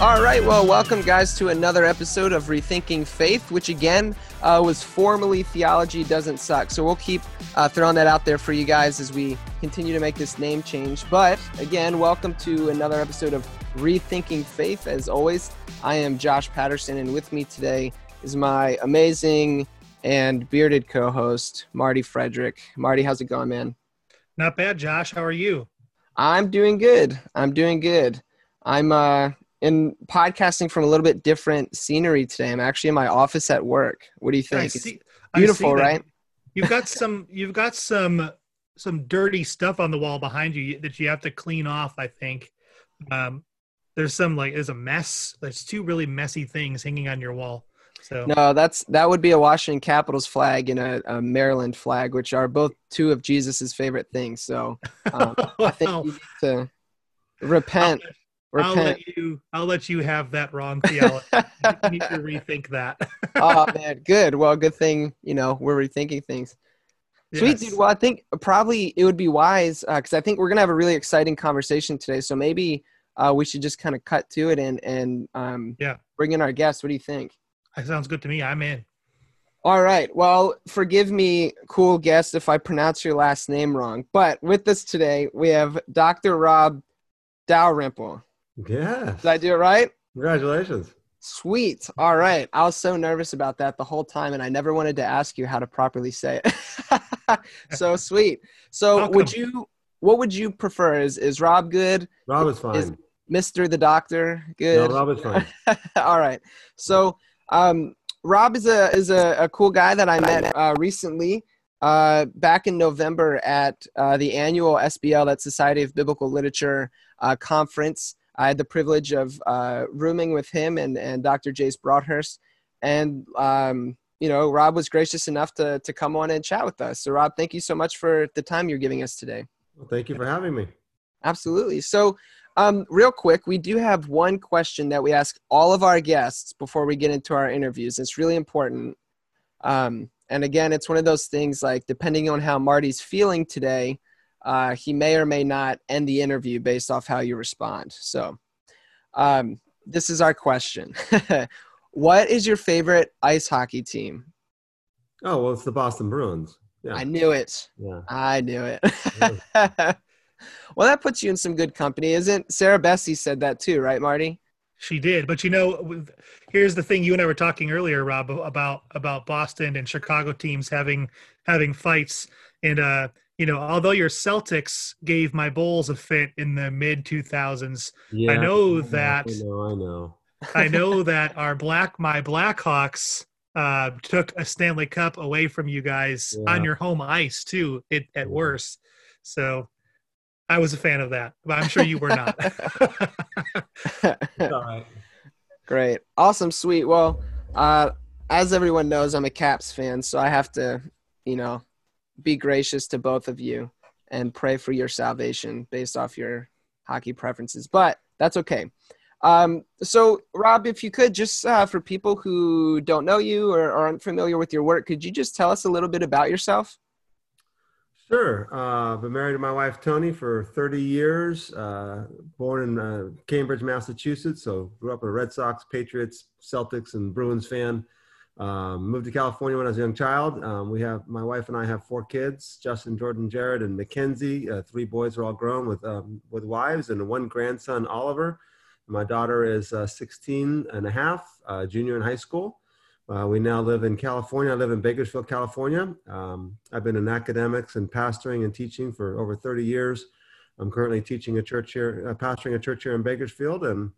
All right, well, welcome, guys, to another episode of Rethinking Faith, which again uh, was formerly Theology Doesn't Suck. So we'll keep uh, throwing that out there for you guys as we continue to make this name change. But again, welcome to another episode of Rethinking Faith. As always, I am Josh Patterson, and with me today is my amazing and bearded co host, Marty Frederick. Marty, how's it going, man? Not bad, Josh. How are you? I'm doing good. I'm doing good. I'm uh in podcasting from a little bit different scenery today. I'm actually in my office at work. What do you think? See, beautiful, right? You've got some. You've got some some dirty stuff on the wall behind you that you have to clean off. I think. Um, there's some like there's a mess. There's two really messy things hanging on your wall. So no, that's that would be a Washington Capitals flag and a, a Maryland flag, which are both two of Jesus's favorite things. So um, wow. I think you need to repent. I'll let you. I'll let you have that wrong theology. you need to rethink that. oh man, good. Well, good thing you know we're rethinking things. Sweet dude. Well, I think probably it would be wise because uh, I think we're gonna have a really exciting conversation today. So maybe uh, we should just kind of cut to it and and um, yeah, bring in our guests. What do you think? That sounds good to me. I'm in. All right. Well, forgive me, cool guest, if I pronounce your last name wrong. But with us today, we have Dr. Rob Dalrymple. Yeah. Did I do it right? Congratulations. Sweet. All right. I was so nervous about that the whole time, and I never wanted to ask you how to properly say it. so sweet. So, Welcome. would you? What would you prefer? Is is Rob good? Rob is fine. Is Mister the Doctor good? No, Rob is fine. All right. So, um, Rob is a is a, a cool guy that I met uh, recently. Uh, back in November at uh, the annual SBL, that Society of Biblical Literature uh, conference. I had the privilege of uh, rooming with him and, and Dr. Jace Broadhurst. And, um, you know, Rob was gracious enough to, to come on and chat with us. So, Rob, thank you so much for the time you're giving us today. Well, thank you for having me. Absolutely. So, um, real quick, we do have one question that we ask all of our guests before we get into our interviews. It's really important. Um, and again, it's one of those things like depending on how Marty's feeling today, uh, he may or may not end the interview based off how you respond. So, um, this is our question What is your favorite ice hockey team? Oh, well, it's the Boston Bruins. Yeah. I knew it. Yeah. I knew it. well, that puts you in some good company, isn't Sarah Bessey said that too, right, Marty? She did, but you know, here's the thing. You and I were talking earlier, Rob, about about Boston and Chicago teams having having fights, and uh, you know, although your Celtics gave my Bulls a fit in the mid 2000s, yeah, I know that I know, I know. I know that our black my Blackhawks uh, took a Stanley Cup away from you guys yeah. on your home ice too. It at yeah. worst. So I was a fan of that, but I'm sure you were not. all right. Great. Awesome. Sweet. Well, uh, as everyone knows, I'm a Caps fan, so I have to, you know, be gracious to both of you and pray for your salvation based off your hockey preferences. But that's okay. Um, so, Rob, if you could just uh, for people who don't know you or, aren't familiar with your work, could you just tell us a little bit about yourself? Sure. Uh, I've been married to my wife Tony for 30 years. Uh, born in uh, Cambridge, Massachusetts. So grew up a Red Sox, Patriots, Celtics, and Bruins fan. Um, moved to California when I was a young child. Um, we have my wife and I have four kids: Justin, Jordan, Jared, and Mackenzie. Uh, three boys are all grown with um, with wives, and one grandson, Oliver. My daughter is uh, 16 and a half, uh, junior in high school. Uh, we now live in California. I live in Bakersfield, California. Um, I've been in academics and pastoring and teaching for over 30 years. I'm currently teaching a church here, uh, pastoring a church here in Bakersfield, and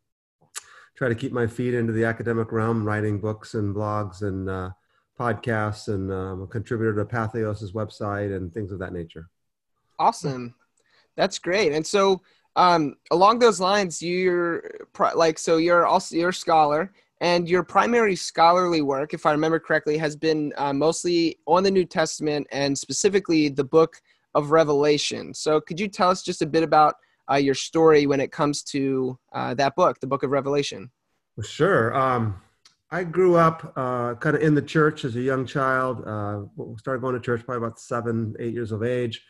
try to keep my feet into the academic realm, writing books and blogs and uh, podcasts, and um, a contributor to Patheos' website and things of that nature. Awesome, that's great. And so, um, along those lines, you're like, so you're also you're a scholar and your primary scholarly work, if I remember correctly, has been uh, mostly on the New Testament and specifically the book of Revelation. So, could you tell us just a bit about uh, your story when it comes to uh, that book, the book of Revelation? Sure. Um, I grew up uh, kind of in the church as a young child. Uh, started going to church probably about seven, eight years of age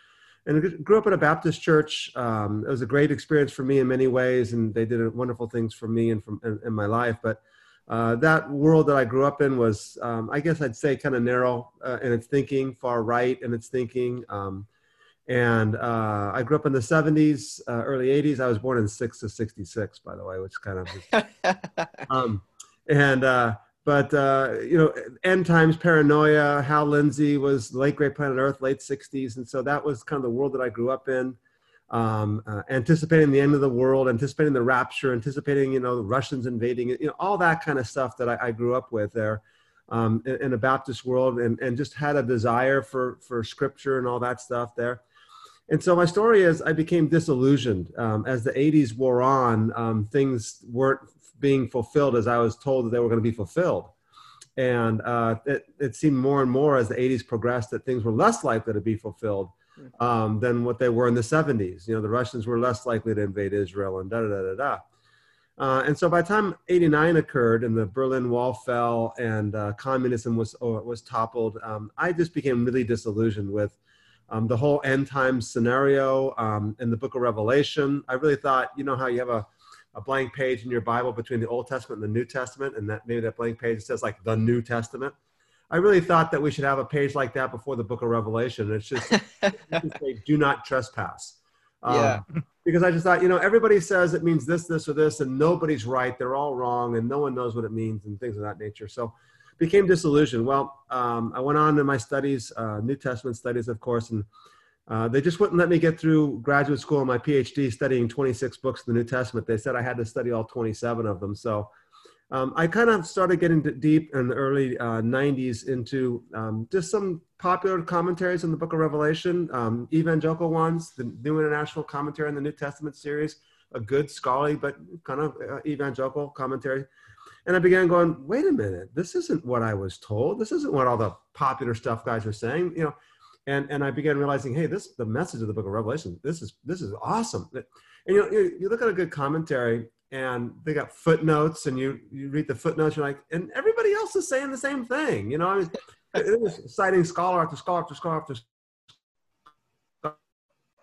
and grew up in a Baptist church. Um, it was a great experience for me in many ways, and they did wonderful things for me and from in, in my life. But uh, that world that I grew up in was, um, I guess I'd say, kind of narrow uh, in its thinking, far right in its thinking. And uh, I grew up in the 70s, uh, early 80s. I was born in 6 of 66, by the way, which kind of. um, and, uh, but, uh, you know, end times paranoia, Hal Lindsey was late Great Planet Earth, late 60s. And so that was kind of the world that I grew up in um, uh, anticipating the end of the world, anticipating the rapture, anticipating you know the Russians invading you know all that kind of stuff that I, I grew up with there um, in, in, a Baptist world, and, and just had a desire for for Scripture and all that stuff there. And so my story is I became disillusioned um, as the 80s wore on. Um, things weren't being fulfilled as I was told that they were going to be fulfilled. And uh, it, it seemed more and more as the 80s progressed that things were less likely to be fulfilled um, than what they were in the 70s. You know, the Russians were less likely to invade Israel and da da da da da. Uh, and so by the time 89 occurred and the Berlin Wall fell and uh, communism was, uh, was toppled, um, I just became really disillusioned with um, the whole end times scenario um, in the book of Revelation. I really thought, you know, how you have a, a blank page in your Bible between the Old Testament and the New Testament, and that maybe that blank page says like the New Testament. I really thought that we should have a page like that before the book of Revelation. It's just say, do not trespass. Um, yeah. Because I just thought, you know, everybody says it means this, this, or this, and nobody's right. They're all wrong, and no one knows what it means, and things of that nature. So, became disillusioned. Well, um, I went on in my studies, uh, New Testament studies, of course, and uh, they just wouldn't let me get through graduate school and my PhD studying 26 books of the New Testament. They said I had to study all 27 of them. So um, I kind of started getting deep in the early uh, 90s into um, just some popular commentaries on the book of Revelation, um, evangelical ones, the New International Commentary on the New Testament series, a good scholarly but kind of uh, evangelical commentary. And I began going, wait a minute, this isn't what I was told. This isn't what all the popular stuff guys are saying, you know. And, and I began realizing, hey, this the message of the book of Revelation. This is this is awesome. And you know, you, you look at a good commentary, and they got footnotes and you you read the footnotes you're like and everybody else is saying the same thing you know I mean, it was citing scholar after scholar after scholar after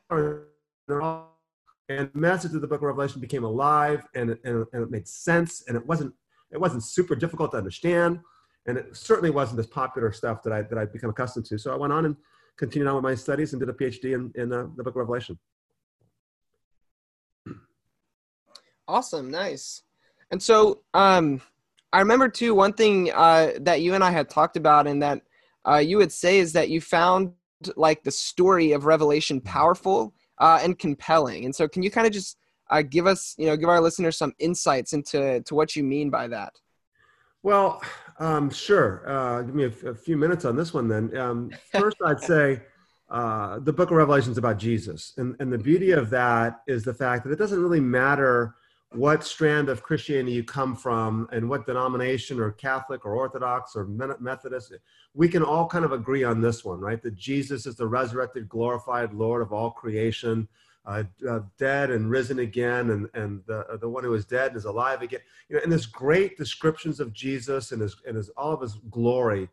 scholar and the message of the book of revelation became alive and and, and it made sense and it wasn't it wasn't super difficult to understand and it certainly wasn't this popular stuff that i that i'd become accustomed to so i went on and continued on with my studies and did a phd in, in uh, the book of revelation Awesome, nice. And so, um, I remember too one thing uh, that you and I had talked about, and that uh, you would say is that you found like the story of Revelation powerful uh, and compelling. And so, can you kind of just uh, give us, you know, give our listeners some insights into to what you mean by that? Well, um, sure. Uh, give me a, a, few minutes on this one then. Um, first, I'd say uh, the book of Revelation is about Jesus. And, and the beauty of that is the fact that it doesn't really matter what strand of Christianity you come from and what denomination or Catholic or Orthodox or Methodist, we can all kind of agree on this one, right? That Jesus is the resurrected, glorified Lord of all creation. Uh, uh, dead and risen again, and and the uh, the one who is dead is alive again. You know, and there's great descriptions of Jesus and his and his all of his glory.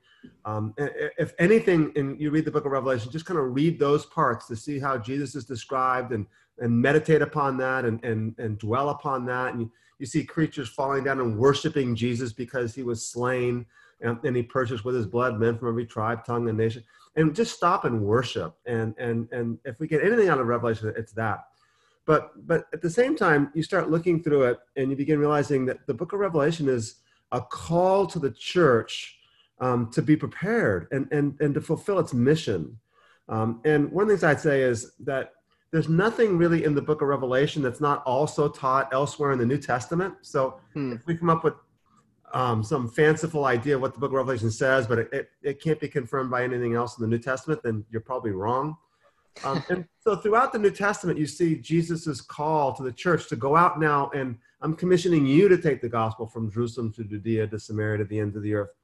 Um, if anything, and you read the book of Revelation, just kind of read those parts to see how Jesus is described and and meditate upon that and and and dwell upon that. And you, you see creatures falling down and worshiping Jesus because he was slain and, and he purchased with his blood men from every tribe, tongue, and nation and just stop and worship. And and and if we get anything out of Revelation, it's that. But but at the same time, you start looking through it and you begin realizing that the book of Revelation is a call to the church um, to be prepared and and and to fulfill its mission. Um, and one of the things I'd say is that there's nothing really in the book of Revelation that's not also taught elsewhere in the New Testament. So hmm. if we come up with um, some fanciful idea of what the book of Revelation says, but it, it, it, can't be confirmed by anything else in the New Testament, then you're probably wrong. Um, and so throughout the New Testament, you see Jesus's call to the church to go out now and I'm commissioning you to take the gospel from Jerusalem to Judea to Samaria to the ends of the earth.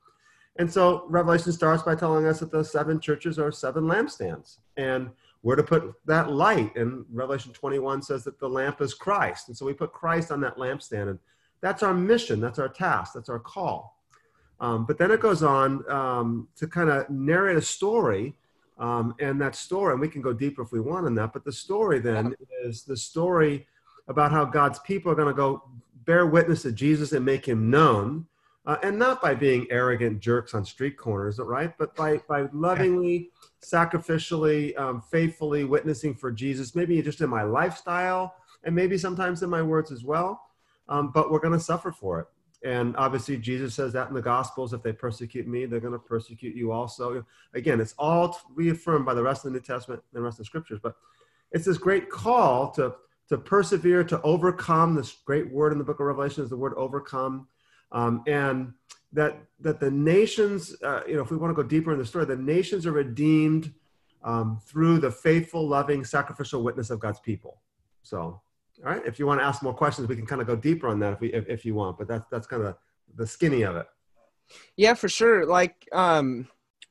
And so Revelation starts by telling us that the seven churches are seven lampstands and we're to put that light. And Revelation 21 says that the lamp is Christ. And so we put Christ on that lampstand. And that's our mission, that's our task, that's our call. Um, but then it goes on um, to kind of narrate a story. Um, and that story, and we can go deeper if we want on that, but the story then is the story about how God's people are going to go bear witness to Jesus and make him known. Uh, and not by being arrogant jerks on street corners, right? But by, by lovingly, sacrificially, um, faithfully witnessing for Jesus, maybe just in my lifestyle and maybe sometimes in my words as well um, but we're going to suffer for it. And obviously, Jesus says that in the Gospels if they persecute me, they're going to persecute you also. Again, it's all reaffirmed by the rest of the New Testament and the rest of the scriptures. But it's this great call to, to persevere, to overcome. This great word in the book of Revelation is the word overcome. Um, and that, that the nations, uh, you know, if we want to go deeper in the story, the nations are redeemed um, through the faithful, loving, sacrificial witness of God's people. So all right. If you want to ask more questions, we can kind of go deeper on that if we if, if you want. But that's that's kind of the skinny of it. Yeah, for sure. Like, um,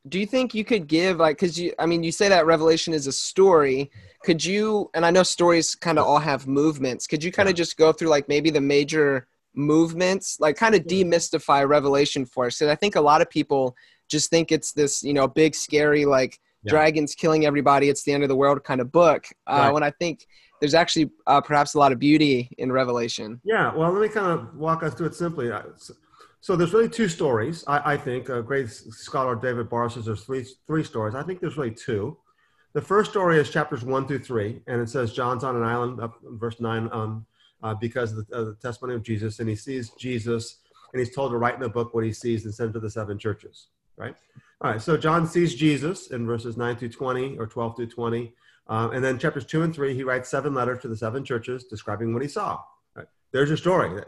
do you think you could give like because you I mean you say that Revelation is a story. Could you and I know stories kind of all have movements. Could you kind of yeah. just go through like maybe the major movements, like kind of demystify Revelation for us? Because I think a lot of people just think it's this you know big scary like yeah. dragons killing everybody. It's the end of the world kind of book. Uh, right. When I think there's actually uh, perhaps a lot of beauty in Revelation. Yeah, well, let me kind of walk us through it simply. So there's really two stories, I, I think. A great scholar, David Barr, says there's three, three stories. I think there's really two. The first story is chapters one through three, and it says John's on an island, up verse nine, um, uh, because of the, uh, the, testimony of Jesus, and he sees Jesus, and he's told to write in a book what he sees and send to the seven churches, right? All right, so John sees Jesus in verses 9 through 20 or 12 through 20. Um, and then chapters two and three, he writes seven letters to the seven churches describing what he saw. Right? There's your story.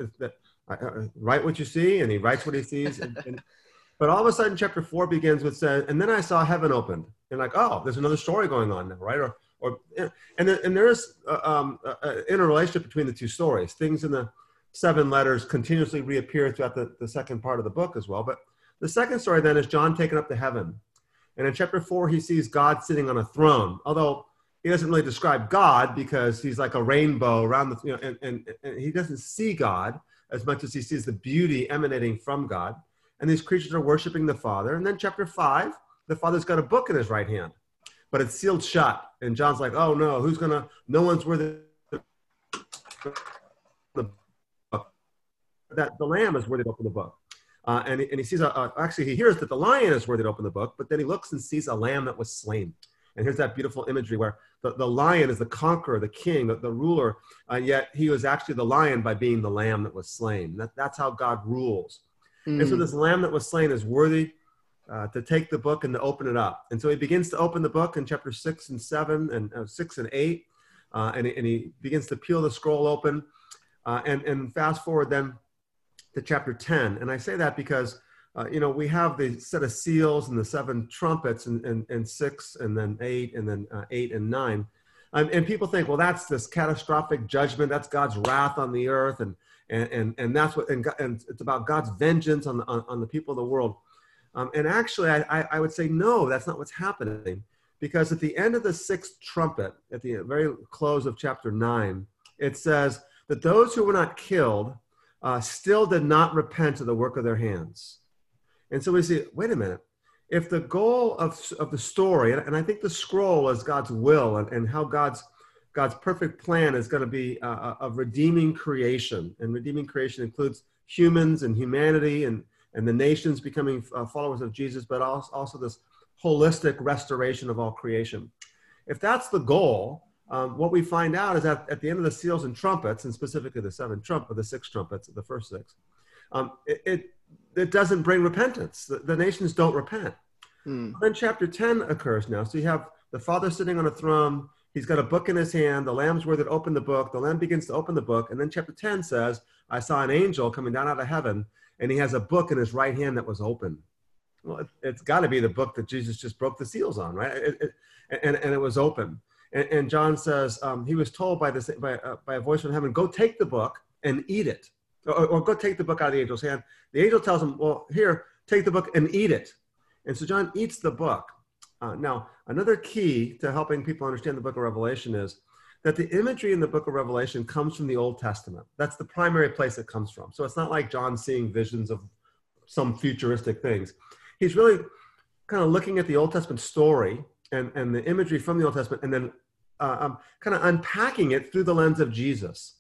Uh, write what you see, and he writes what he sees. And, and, but all of a sudden, chapter four begins with says, and then I saw heaven opened. And like, oh, there's another story going on now, right? Or, or and and there is uh, um, uh, interrelationship between the two stories. Things in the seven letters continuously reappear throughout the, the second part of the book as well. But the second story then is John taken up to heaven. And in chapter four, he sees God sitting on a throne. Although he doesn't really describe God because he's like a rainbow around the, you know, and, and, and he doesn't see God as much as he sees the beauty emanating from God. And these creatures are worshiping the Father. And then chapter five, the Father's got a book in his right hand, but it's sealed shut. And John's like, oh no, who's gonna, no one's worthy the book. That the Lamb is worthy to open the book. Uh, and, and he sees, a, a, actually, he hears that the lion is worthy to open the book, but then he looks and sees a lamb that was slain. And here's that beautiful imagery where the, the lion is the conqueror, the king, the, the ruler, and yet he was actually the lion by being the lamb that was slain. That, that's how God rules. Mm. And so hmm. this lamb that was slain is worthy uh, to take the book and to open it up. And so he begins to open the book in chapter six and seven and uh, six and eight. Uh, and, and he begins to peel the scroll open. Uh, and, and fast forward then to chapter 10. And I say that because uh, you know, we have the set of seals and the seven trumpets and, and, and six and then eight and then uh, eight and nine. Um, and people think, well, that's this catastrophic judgment. That's God's wrath on the earth. And, and, and, and that's what, and, and it's about God's vengeance on the, on, on the people of the world. Um, and actually, I, I, I would say, no, that's not what's happening because at the end of the sixth trumpet, at the very close of chapter 9, it says that those who were not killed uh, still did not repent of the work of their hands. And so we see, wait a minute, if the goal of, of the story, and, and I think the scroll is God's will and, and how God's God's perfect plan is going to be uh, uh, of redeeming creation, and redeeming creation includes humans and humanity and and the nations becoming uh, followers of Jesus, but also, also this holistic restoration of all creation. If that's the goal, um, what we find out is that at the end of the seals and trumpets, and specifically the seven trumpet, the six trumpets, the first six, um, it, it, it doesn't bring repentance. The, the nations don't repent. Hmm. Then chapter 10 occurs now. So you have the Father sitting on a throne. He's got a book in his hand. The Lamb's word that opened the book. The Lamb begins to open the book. And then chapter 10 says, I saw an angel coming down out of heaven, and he has a book in his right hand that was open. Well, it, has got to be the book that Jesus just broke the seals on, right? It, it, and, and it was open. And, and John says um, he was told by, this, by, uh, by a voice from heaven, go take the book and eat it. Or, or, go take the book out of the angel's hand. The angel tells him, well, here, take the book and eat it. And so John eats the book. Uh, now, another key to helping people understand the book of Revelation is that the imagery in the book of Revelation comes from the Old Testament. That's the primary place it comes from. So it's not like John seeing visions of some futuristic things. He's really kind of looking at the Old Testament story and, and the imagery from the Old Testament and then uh, um, kind of unpacking it through the lens of Jesus.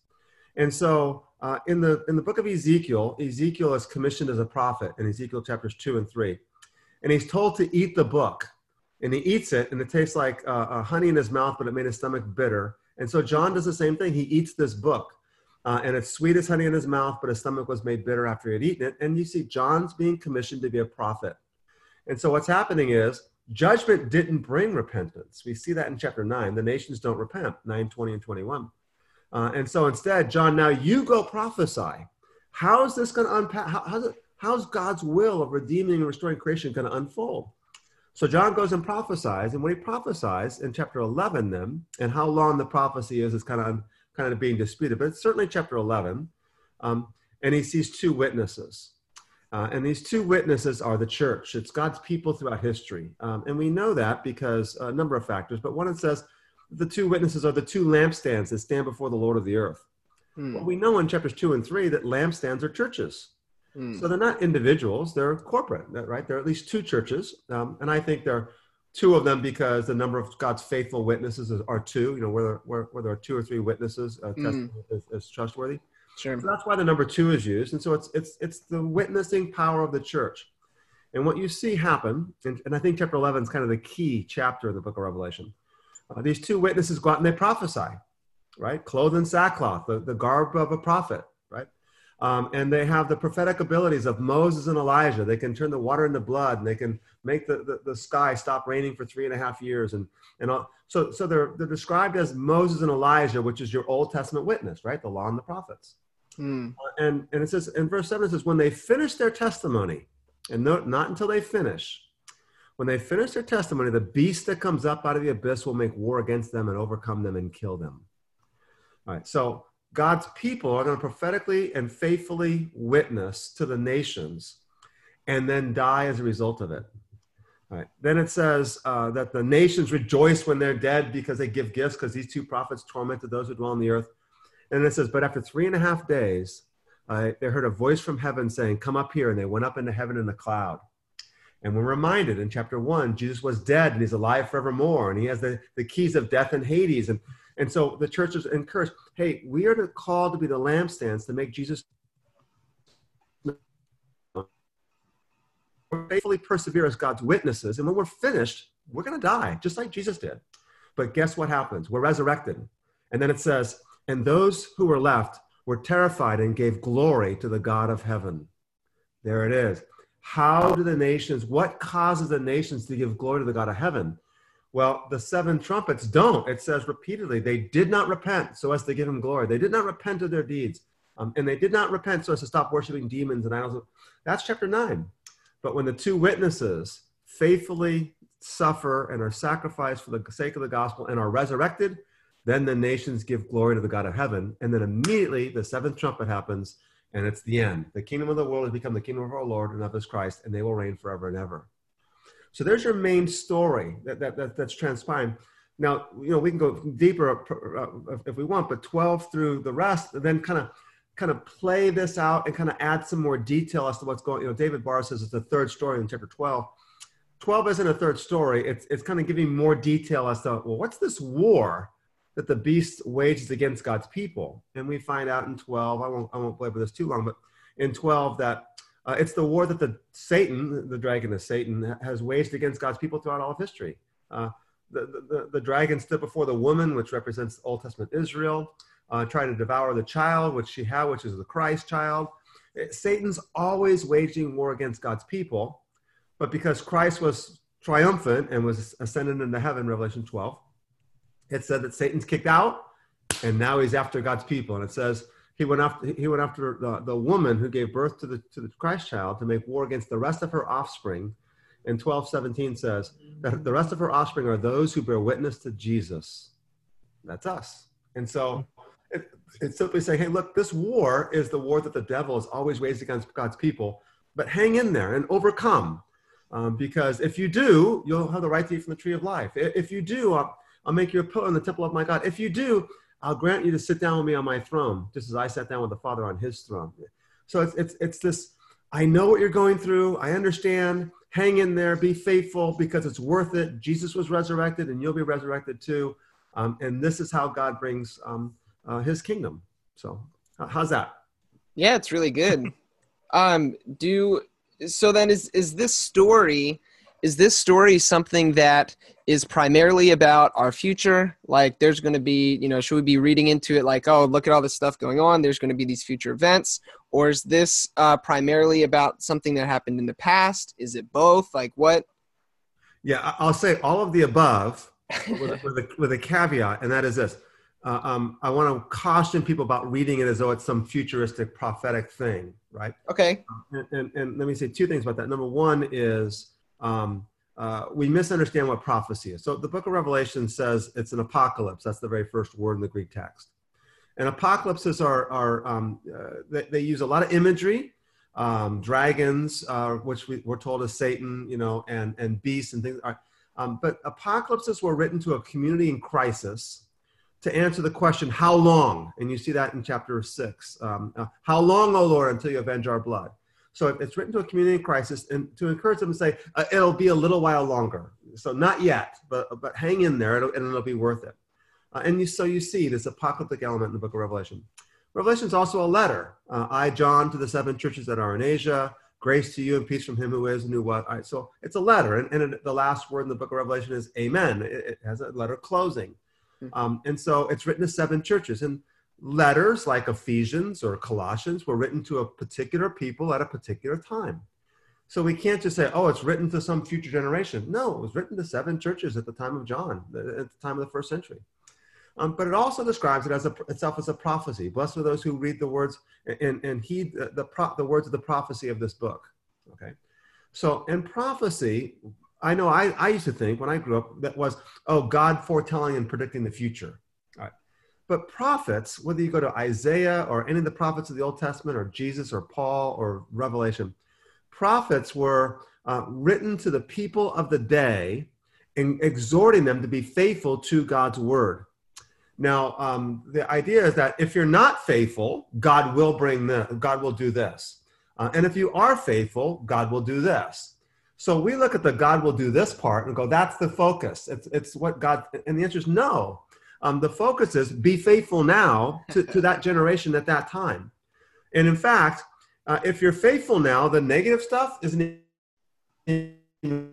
And so uh, in, the, in the book of Ezekiel, Ezekiel is commissioned as a prophet in Ezekiel chapters 2 and 3. And he's told to eat the book. And he eats it, and it tastes like uh, uh honey in his mouth, but it made his stomach bitter. And so John does the same thing. He eats this book. Uh, and it's sweet as honey in his mouth, but his stomach was made bitter after he had eaten it. And you see, John's being commissioned to be a prophet. And so what's happening is judgment didn't bring repentance. We see that in chapter 9. The nations don't repent, 9, 20, and 21. Uh, and so instead, John, now you go prophesy. How is this going to unpack? How, how's, it, how's God's will of redeeming and restoring creation going to unfold? So John goes and prophesies, and when he prophesies in chapter 11, then, and how long the prophecy is is kind of kind of being disputed, but it's certainly chapter 11, um, and he sees two witnesses. Uh, and these two witnesses are the church. It's God's people throughout history. Um, and we know that because a number of factors. But one, it says the two witnesses are the two lampstands that stand before the Lord of the earth. Hmm. Well, we know in chapters two and three that lampstands are churches. Hmm. So they're not individuals, they're corporate, right? There are at least two churches. Um, and I think there are two of them because the number of God's faithful witnesses is, are two, you know, where, where, where there are two or three witnesses, uh, hmm. is, is trustworthy. Sure. So that's why the number two is used. And so it's, it's, it's the witnessing power of the church. And what you see happen, and, and I think chapter 11 is kind of the key chapter of the book of Revelation. Uh, these two witnesses go out and they prophesy, right? Clothed in sackcloth, the, the garb of a prophet, right? Um, and they have the prophetic abilities of Moses and Elijah. They can turn the water into blood, and they can make the, the, the sky stop raining for three and a half years. And, and all. so, so they're, they're described as Moses and Elijah, which is your Old Testament witness, right? The law and the prophets. Mm. Uh, and, and it says in verse 7, it says, when they finish their testimony, and no, not until they finish, when they finish their testimony, the beast that comes up out of the abyss will make war against them and overcome them and kill them. All right, so God's people are going to prophetically and faithfully witness to the nations and then die as a result of it. All right. Then it says uh, that the nations rejoice when they're dead because they give gifts because these two prophets tormented those who dwell on the earth. And it says, but after three and a half days, uh, they heard a voice from heaven saying, Come up here. And they went up into heaven in a cloud. And we're reminded in chapter one, Jesus was dead and he's alive forevermore. And he has the, the keys of death and Hades. And, and so the church is encouraged hey, we are called to be the lampstands to make Jesus faithfully persevere as God's witnesses. And when we're finished, we're going to die, just like Jesus did. But guess what happens? We're resurrected. And then it says, and those who were left were terrified and gave glory to the God of heaven. There it is. How do the nations, what causes the nations to give glory to the God of heaven? Well, the seven trumpets don't. It says repeatedly, they did not repent so as to give him glory. They did not repent of their deeds. Um, and they did not repent so as to stop worshiping demons and idols. That's chapter 9. But when the two witnesses faithfully suffer and are sacrificed for the sake of the gospel and are resurrected, then the nations give glory to the God of heaven. And then immediately the seventh trumpet happens, and it's the end. The kingdom of the world has become the kingdom of our Lord and of his Christ, and they will reign forever and ever. So there's your main story that, that, that that's transpiring. Now, you know, we can go deeper uh, if we want, but 12 through the rest, then kind of kind of play this out and kind of add some more detail as to what's going. You know, David Barr says it's the third story in chapter 12. 12 isn't a third story. It's it's kind of giving more detail as to well, what's this war that the beast wages against God's people? And we find out in 12. I won't I won't belabor this too long, but in 12 that uh, it's the war that the Satan, the dragon is Satan, has waged against God's people throughout all of history. Uh, the, the, the dragon stood before the woman, which represents Old Testament Israel, uh, trying to devour the child, which she had, which is the Christ child. It, uh, Satan's always waging war against God's people, but because Christ was triumphant and was ascended into heaven, Revelation 12, it said that Satan's kicked out, and now he's after God's people. And it says he went after he went after the, the woman who gave birth to the to the Christ child to make war against the rest of her offspring and 1217 says that the rest of her offspring are those who bear witness to Jesus. That's us. And so it, it's simply saying, hey, look, this war is the war that the devil is always waged against God's people, but hang in there and overcome. Um, because if you do, you'll have the right to eat from the tree of life. If you do, I'll, I'll make you a pillar in the temple of my God. If you do, I'll grant you to sit down with me on my throne, just as I sat down with the Father on his throne. So it's, it's, it's this I know what you're going through. I understand hang in there, be faithful because it's worth it. Jesus was resurrected and you'll be resurrected too. Um, and this is how God brings um, uh, his kingdom. So, how's that? Yeah, it's really good. um, do so then is is this story is this story something that is primarily about our future? Like there's going to be you know should we be reading into it like oh look at all this stuff going on there's going to be these future events? Or is this uh, primarily about something that happened in the past? Is it both? Like what? Yeah i'll say all of the above with, with, a, with a caveat and that is this. Uh, um, i want to caution people about reading it as though it's some futuristic prophetic thing right? Okay. And, and, and let me say two things about that. Number one is um, uh, we misunderstand what prophecy is. So the book of Revelation says it's an apocalypse. That's the very first word in the Greek text. And apocalypses are, are um, uh, they, they, use a lot of imagery, um, dragons, uh, which we, are told is Satan, you know, and, and beasts and things. Are, Um, but apocalypses were written to a community in crisis to answer the question, how long? And you see that in chapter six. Um, uh, how long, O Lord, until you avenge our blood? So it's written to a community in crisis and to encourage them to say, uh, it'll be a little while longer. So not yet, but, but hang in there it'll, and it'll be worth it. Uh, and you, so you see this apocalyptic element in the book of Revelation. Revelation is also a letter. Uh, I, John, to the seven churches that are in Asia, grace to you and peace from him who is and who what. All right, so it's a letter. And, and the last word in the book of Revelation is amen. It, it has a letter closing. Hmm. Um, and so it's written to seven churches. And letters like Ephesians or Colossians were written to a particular people at a particular time. So we can't just say, oh, it's written to some future generation. No, it was written to seven churches at the time of John, at the time of the first century. Um, but it also describes it as a, itself as a prophecy. Blessed are those who read the words and, and heed the, the, pro, the words of the prophecy of this book. Okay. So in prophecy, I know I, I used to think when I grew up that was, oh, God foretelling and predicting the future. But prophets, whether you go to Isaiah or any of the prophets of the Old Testament or Jesus or Paul or Revelation, prophets were uh, written to the people of the day and exhorting them to be faithful to God's word. Now, um, the idea is that if you're not faithful, God will bring this, God will do this. Uh, and if you are faithful, God will do this. So we look at the God will do this part and go, that's the focus. It's, it's what God, and the answer is no um, the focus is be faithful now to, to that generation at that time. And in fact, uh, if you're faithful now, the negative stuff isn't. You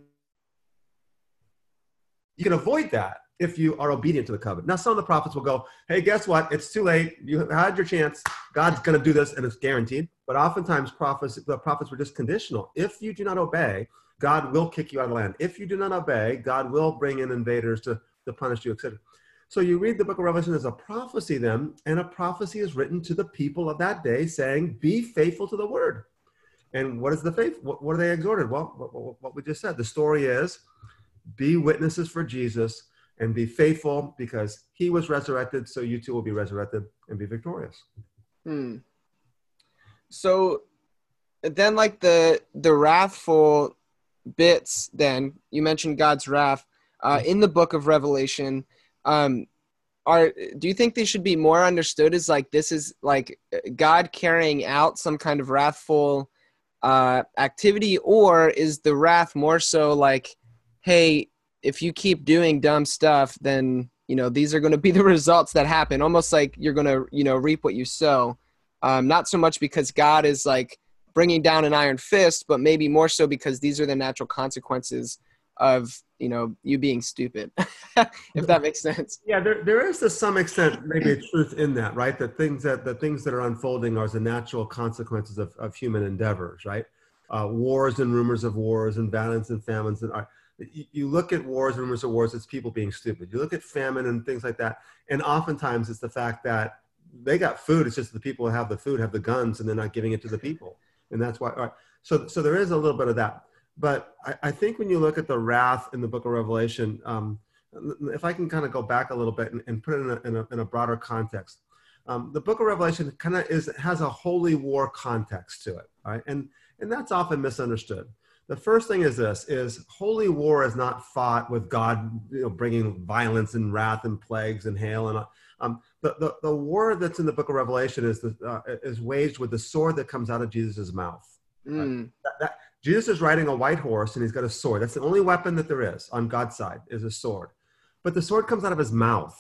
can avoid that if you are obedient to the covenant. Now, some of the prophets will go, "Hey, guess what? It's too late. You had your chance. God's going to do this, and it's guaranteed." But oftentimes, prophets the prophets were just conditional. If you do not obey, God will kick you out of the land. If you do not obey, God will bring in invaders to, to punish you, etc. So you read the book of Revelation as a prophecy, then, and a prophecy is written to the people of that day saying, Be faithful to the word. And what is the faith? What, what are they exhorted? Well, what, what we just said. The story is be witnesses for Jesus and be faithful because he was resurrected, so you too will be resurrected and be victorious. Hmm. So then, like the the wrathful bits, then you mentioned God's wrath uh, in the book of Revelation. Um, are do you think they should be more understood as like this is like God carrying out some kind of wrathful uh, activity, or is the wrath more so like, hey, if you keep doing dumb stuff, then you know these are going to be the results that happen. Almost like you're going to you know reap what you sow. Um, not so much because God is like bringing down an iron fist, but maybe more so because these are the natural consequences of you know you being stupid if that makes sense. Yeah there, there is to some extent maybe a truth in that right? The things that the things that are unfolding are the natural consequences of, of human endeavors right? Uh, wars and rumors of wars and violence and famines and uh, you, you look at wars rumors of wars it's people being stupid. You look at famine and things like that and oftentimes it's the fact that they got food it's just the people who have the food have the guns and they're not giving it to the people. And that's why right. so so there is a little bit of that but I, I, think when you look at the wrath in the book of Revelation, um, if I can kind of go back a little bit and, and put it in a, in a, in a broader context, um, the book of Revelation kind of is has a holy war context to it, right? And and that's often misunderstood. The first thing is this: is holy war is not fought with God, you know, bringing violence and wrath and plagues and hail and um, the, the the war that's in the book of Revelation is the, uh, is waged with the sword that comes out of Jesus' mouth. Right? Mm. That, that, Jesus is riding a white horse and he's got a sword. That's the only weapon that there is on God's side is a sword. But the sword comes out of his mouth.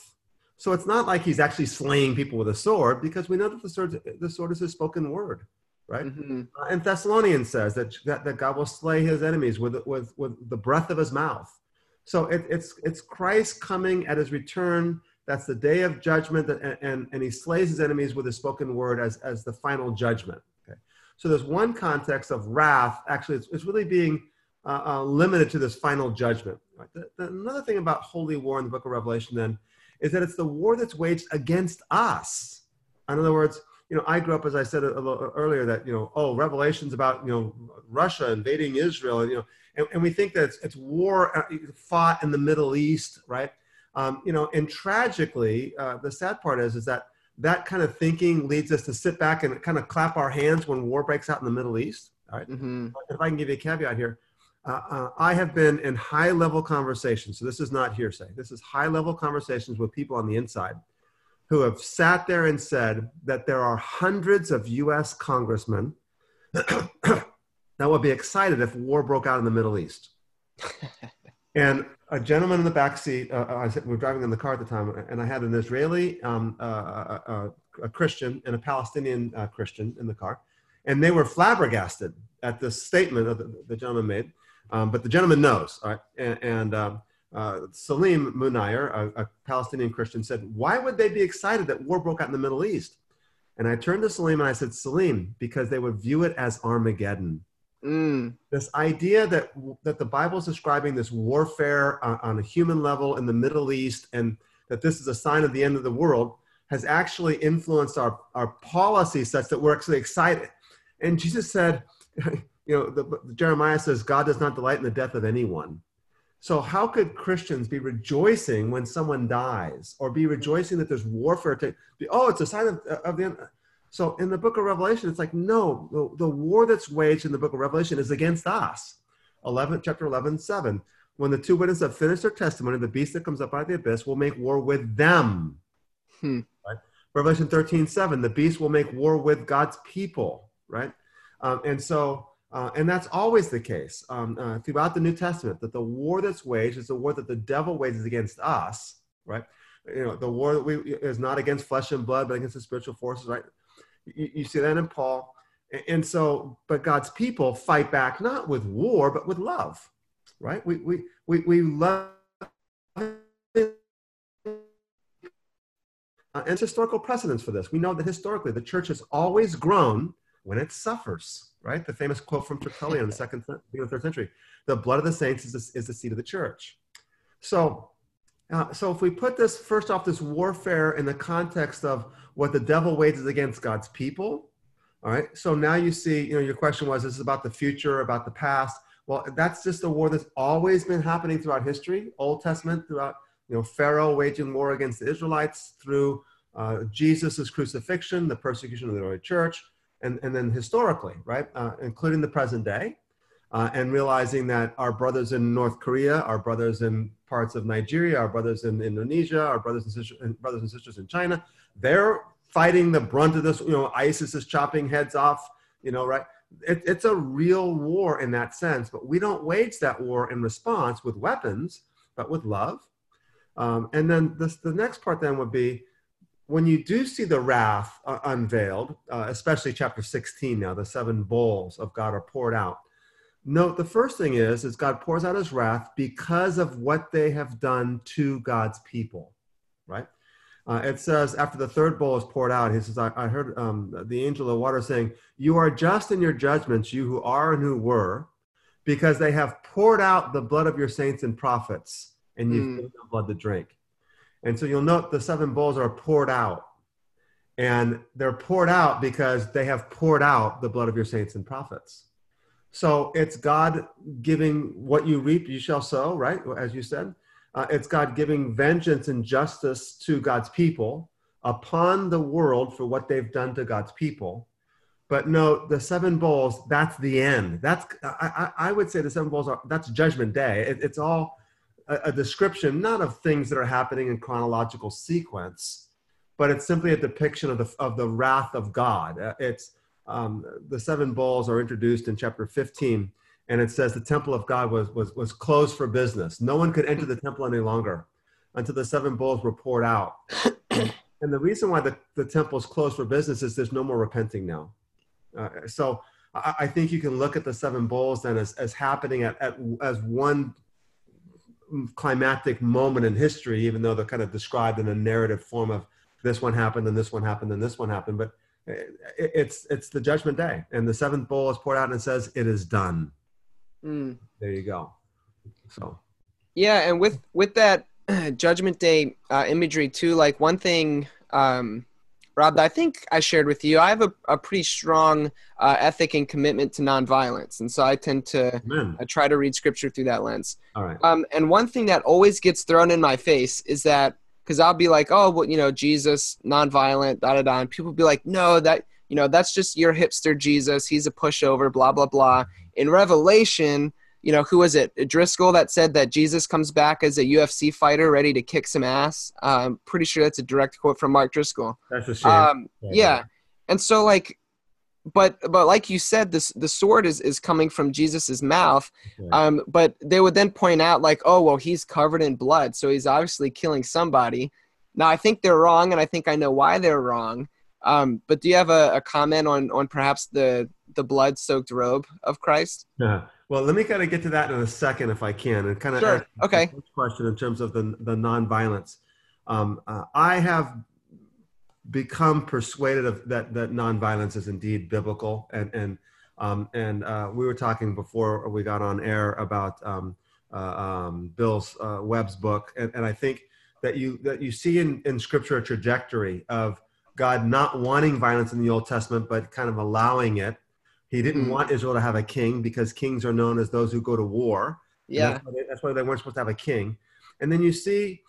So it's not like he's actually slaying people with a sword because we know that the sword, the sword is his spoken word, right? Mm-hmm. Uh, and Thessalonians says that, that, that God will slay his enemies with, with, with the breath of his mouth. So it, it's, it's Christ coming at his return. That's the day of judgment, that, and, and, and he slays his enemies with his spoken word as, as the final judgment. So there's one context of wrath. Actually, it's, it's really being uh, uh, limited to this final judgment. Right? The, the, another thing about holy war in the book of Revelation then is that it's the war that's waged against us. In other words, you know, I grew up, as I said a, a little earlier, that, you know, oh, Revelation's about, you know, Russia invading Israel, and, you know, and, and we think that it's, it's, war uh, fought in the Middle East, right? Um, you know, and tragically, uh, the sad part is, is that that kind of thinking leads us to sit back and kind of clap our hands when war breaks out in the Middle East. All right? mm-hmm. If I can give you a caveat here, uh, uh, I have been in high level conversations. So this is not hearsay. This is high level conversations with people on the inside who have sat there and said that there are hundreds of U.S. congressmen that would be excited if war broke out in the Middle East. and a gentleman in the back seat. Uh, I said, we were driving in the car at the time, and I had an Israeli, um, uh, a, uh, uh, a, Christian, and a Palestinian uh, Christian in the car, and they were flabbergasted at the statement that the, the gentleman made. Um, but the gentleman knows? And, and um, uh, Salim Munayer, a, a, Palestinian Christian, said, "Why would they be excited that war broke out in the Middle East?" And I turned to Salim and I said, "Salim, because they would view it as Armageddon." Mm. This idea that that the Bible is describing this warfare on, on, a human level in the Middle East, and that this is a sign of the end of the world, has actually influenced our our policy such that we're actually excited. And Jesus said, you know, the, Jeremiah says, God does not delight in the death of anyone. So how could Christians be rejoicing when someone dies, or be rejoicing that there's warfare? To be, oh, it's a sign of, of the end. So in the book of Revelation, it's like, no, the, the war that's waged in the book of Revelation is against us. 11, chapter 11, 7. When the two witnesses have finished their testimony, the beast that comes up out of the abyss will make war with them. Hmm. Right? Revelation 13, 7. The beast will make war with God's people, right? Um, and so, uh, and that's always the case um, uh, throughout the New Testament, that the war that's waged is the war that the devil wages against us, right? You know, the war that we is not against flesh and blood, but against the spiritual forces, right? You, you see that in Paul. And so, but God's people fight back not with war, but with love, right? We, we, we, we love. Uh, and historical precedence for this. We know that historically the church has always grown when it suffers, right? The famous quote from Tertullian in the second, the third century: "The blood of the saints is the, is the seed of the church." So, uh, so if we put this first off, this warfare in the context of what the devil wages against God's people. All right. So now you see, you know, your question was, is this is about the future, about the past. Well, that's just a war that's always been happening throughout history, Old Testament, throughout, you know, Pharaoh waging war against the Israelites through uh, Jesus' crucifixion, the persecution of the early church, and, and then historically, right, uh, including the present day. uh, and realizing that our brothers in North Korea, our brothers in parts of Nigeria, our brothers in Indonesia, our brothers and sisters, and brothers and sisters in China, they're fighting the brunt of this. You know, ISIS is chopping heads off. You know, right? It, it's a real war in that sense, but we don't wage that war in response with weapons, but with love. Um, and then this, the next part then would be when you do see the wrath uh, unveiled, uh, especially chapter 16 now, the seven bowls of God are poured out. Note the first thing is, is God pours out his wrath because of what they have done to God's people, right? Uh, it says after the third bowl is poured out, he says, I, I heard um, the angel of water saying, You are just in your judgments, you who are and who were, because they have poured out the blood of your saints and prophets, and you've mm. given them blood to drink. And so you'll note the seven bowls are poured out. And they're poured out because they have poured out the blood of your saints and prophets. So it's God giving what you reap, you shall sow, right? As you said. Uh, it's God giving vengeance and justice to God's people upon the world for what they've done to God's people. But no, the seven bowls, that's the end. That's, I, I, would say the seven bowls are, that's judgment day. It, it's all a, a description, not of things that are happening in chronological sequence, but it's simply a depiction of the, of the wrath of God. Uh, it's um, the seven bowls are introduced in chapter 15, and it says the temple of God was, was, was closed for business. No one could enter the temple any longer until the seven bowls were poured out. and the reason why the, the temple is closed for business is there's no more repenting now. Uh, so I, I, think you can look at the seven bowls then as, as happening at, at, as one climactic moment in history, even though they're kind of described in a narrative form of this one happened and this one happened and this one happened. But it's it's the judgment day, and the seventh bowl is poured out and it says, "It is done." Mm. There you go. So. Yeah, and with with that judgment day uh, imagery too, like one thing um, Rob, I think I shared with you, I have a, a pretty strong uh, ethic and commitment to nonviolence. And so I tend to uh, try to read scripture through that lens. All right. Um, and one thing that always gets thrown in my face is that, because I'll be like, oh, well, you know, Jesus, nonviolent, da da da. And people be like, no, that, you know, that's just your hipster Jesus. He's a pushover, blah, blah, blah. In Revelation, you know, who was it? Driscoll that said that Jesus comes back as a UFC fighter ready to kick some ass. I'm pretty sure that's a direct quote from Mark Driscoll. That's a shame. Um, yeah. yeah. And so like, but but like you said, this the sword is is coming from Jesus's mouth. Um, but they would then point out like, oh well, he's covered in blood, so he's obviously killing somebody. Now I think they're wrong, and I think I know why they're wrong. Um, but do you have a, a comment on on perhaps the the blood soaked robe of Christ? Yeah. Well, let me kind of get to that in a second, if I can, and kind of sure. okay question in terms of the the nonviolence. Um, uh, I have become persuaded of that that nonviolence is indeed biblical, and and um, and uh, we were talking before we got on air about um, uh, um, Bill's uh, Webb's book, and, and I think that you that you see in in Scripture a trajectory of God not wanting violence in the Old Testament, but kind of allowing it he didn't mm. want Israel to have a king because kings are known as those who go to war. Yeah. That's why, they, that's why, they, weren't supposed to have a king. And then you see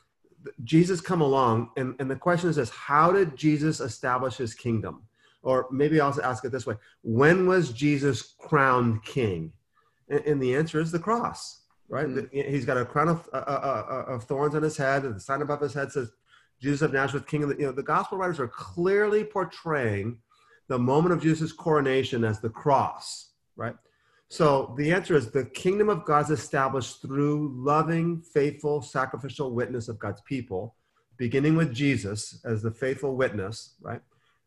Jesus come along, and, and the question is this how did Jesus establish his kingdom? Or maybe I'll ask it this way When was Jesus crowned king? And, and the answer is the cross, right? Mm. He's got a crown of, uh, uh, uh, of thorns on his head, and the sign above his head says, Jesus of Nazareth, King of the, you know, the gospel writers are clearly portraying the moment of Jesus' coronation as the cross, right? So the answer is the kingdom of God is established through loving, faithful, sacrificial witness of God's people, beginning with Jesus as the faithful witness, right?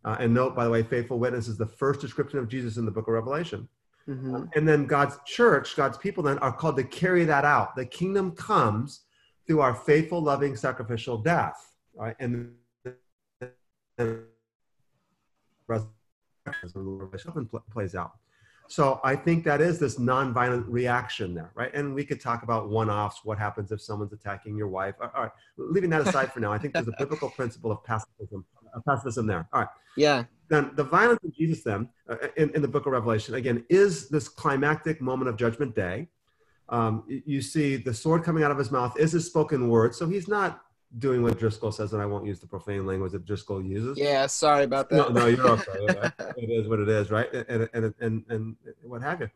Uh, and note, by the way, faithful witness is the first description of Jesus in the book of Revelation. Mm-hmm. Um, and then God's church, God's people then are called to carry that out. The kingdom comes through our faithful, loving, sacrificial death, right? And, and resurrection plays out. So I think that is this nonviolent reaction there, right? And we could talk about one-offs. What happens if someone's attacking your wife? All right, leaving that aside for now. I think there's a biblical principle of pacifism, uh, pacifism there. All right. Yeah. Then the violence of Jesus, then, uh, in, in the Book of Revelation, again, is this climactic moment of Judgment Day. Um, you see the sword coming out of his mouth is his spoken word. So he's not doing what Driscoll says, and I won't use the profane language that Driscoll uses. Yeah, sorry about that. No, no, you're okay. it is what it is, right? And and and and, what have you.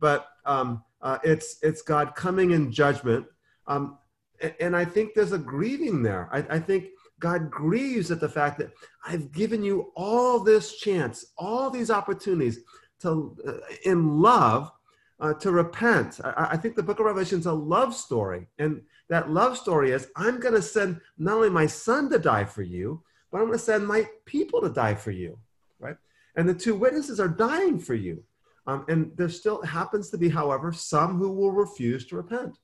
but um, uh, it's it's God coming in judgment. Um, and, and I think there's a grieving there. I, I think God grieves at the fact that I've given you all this chance, all these opportunities to, uh, in love, uh, to repent. I, I, think the book of Revelation is a love story. And that love story is I'm going to send not only my son to die for you, but I'm going to send my people to die for you, right? And the two witnesses are dying for you. Um, and there still happens to be, however, some who will refuse to repent.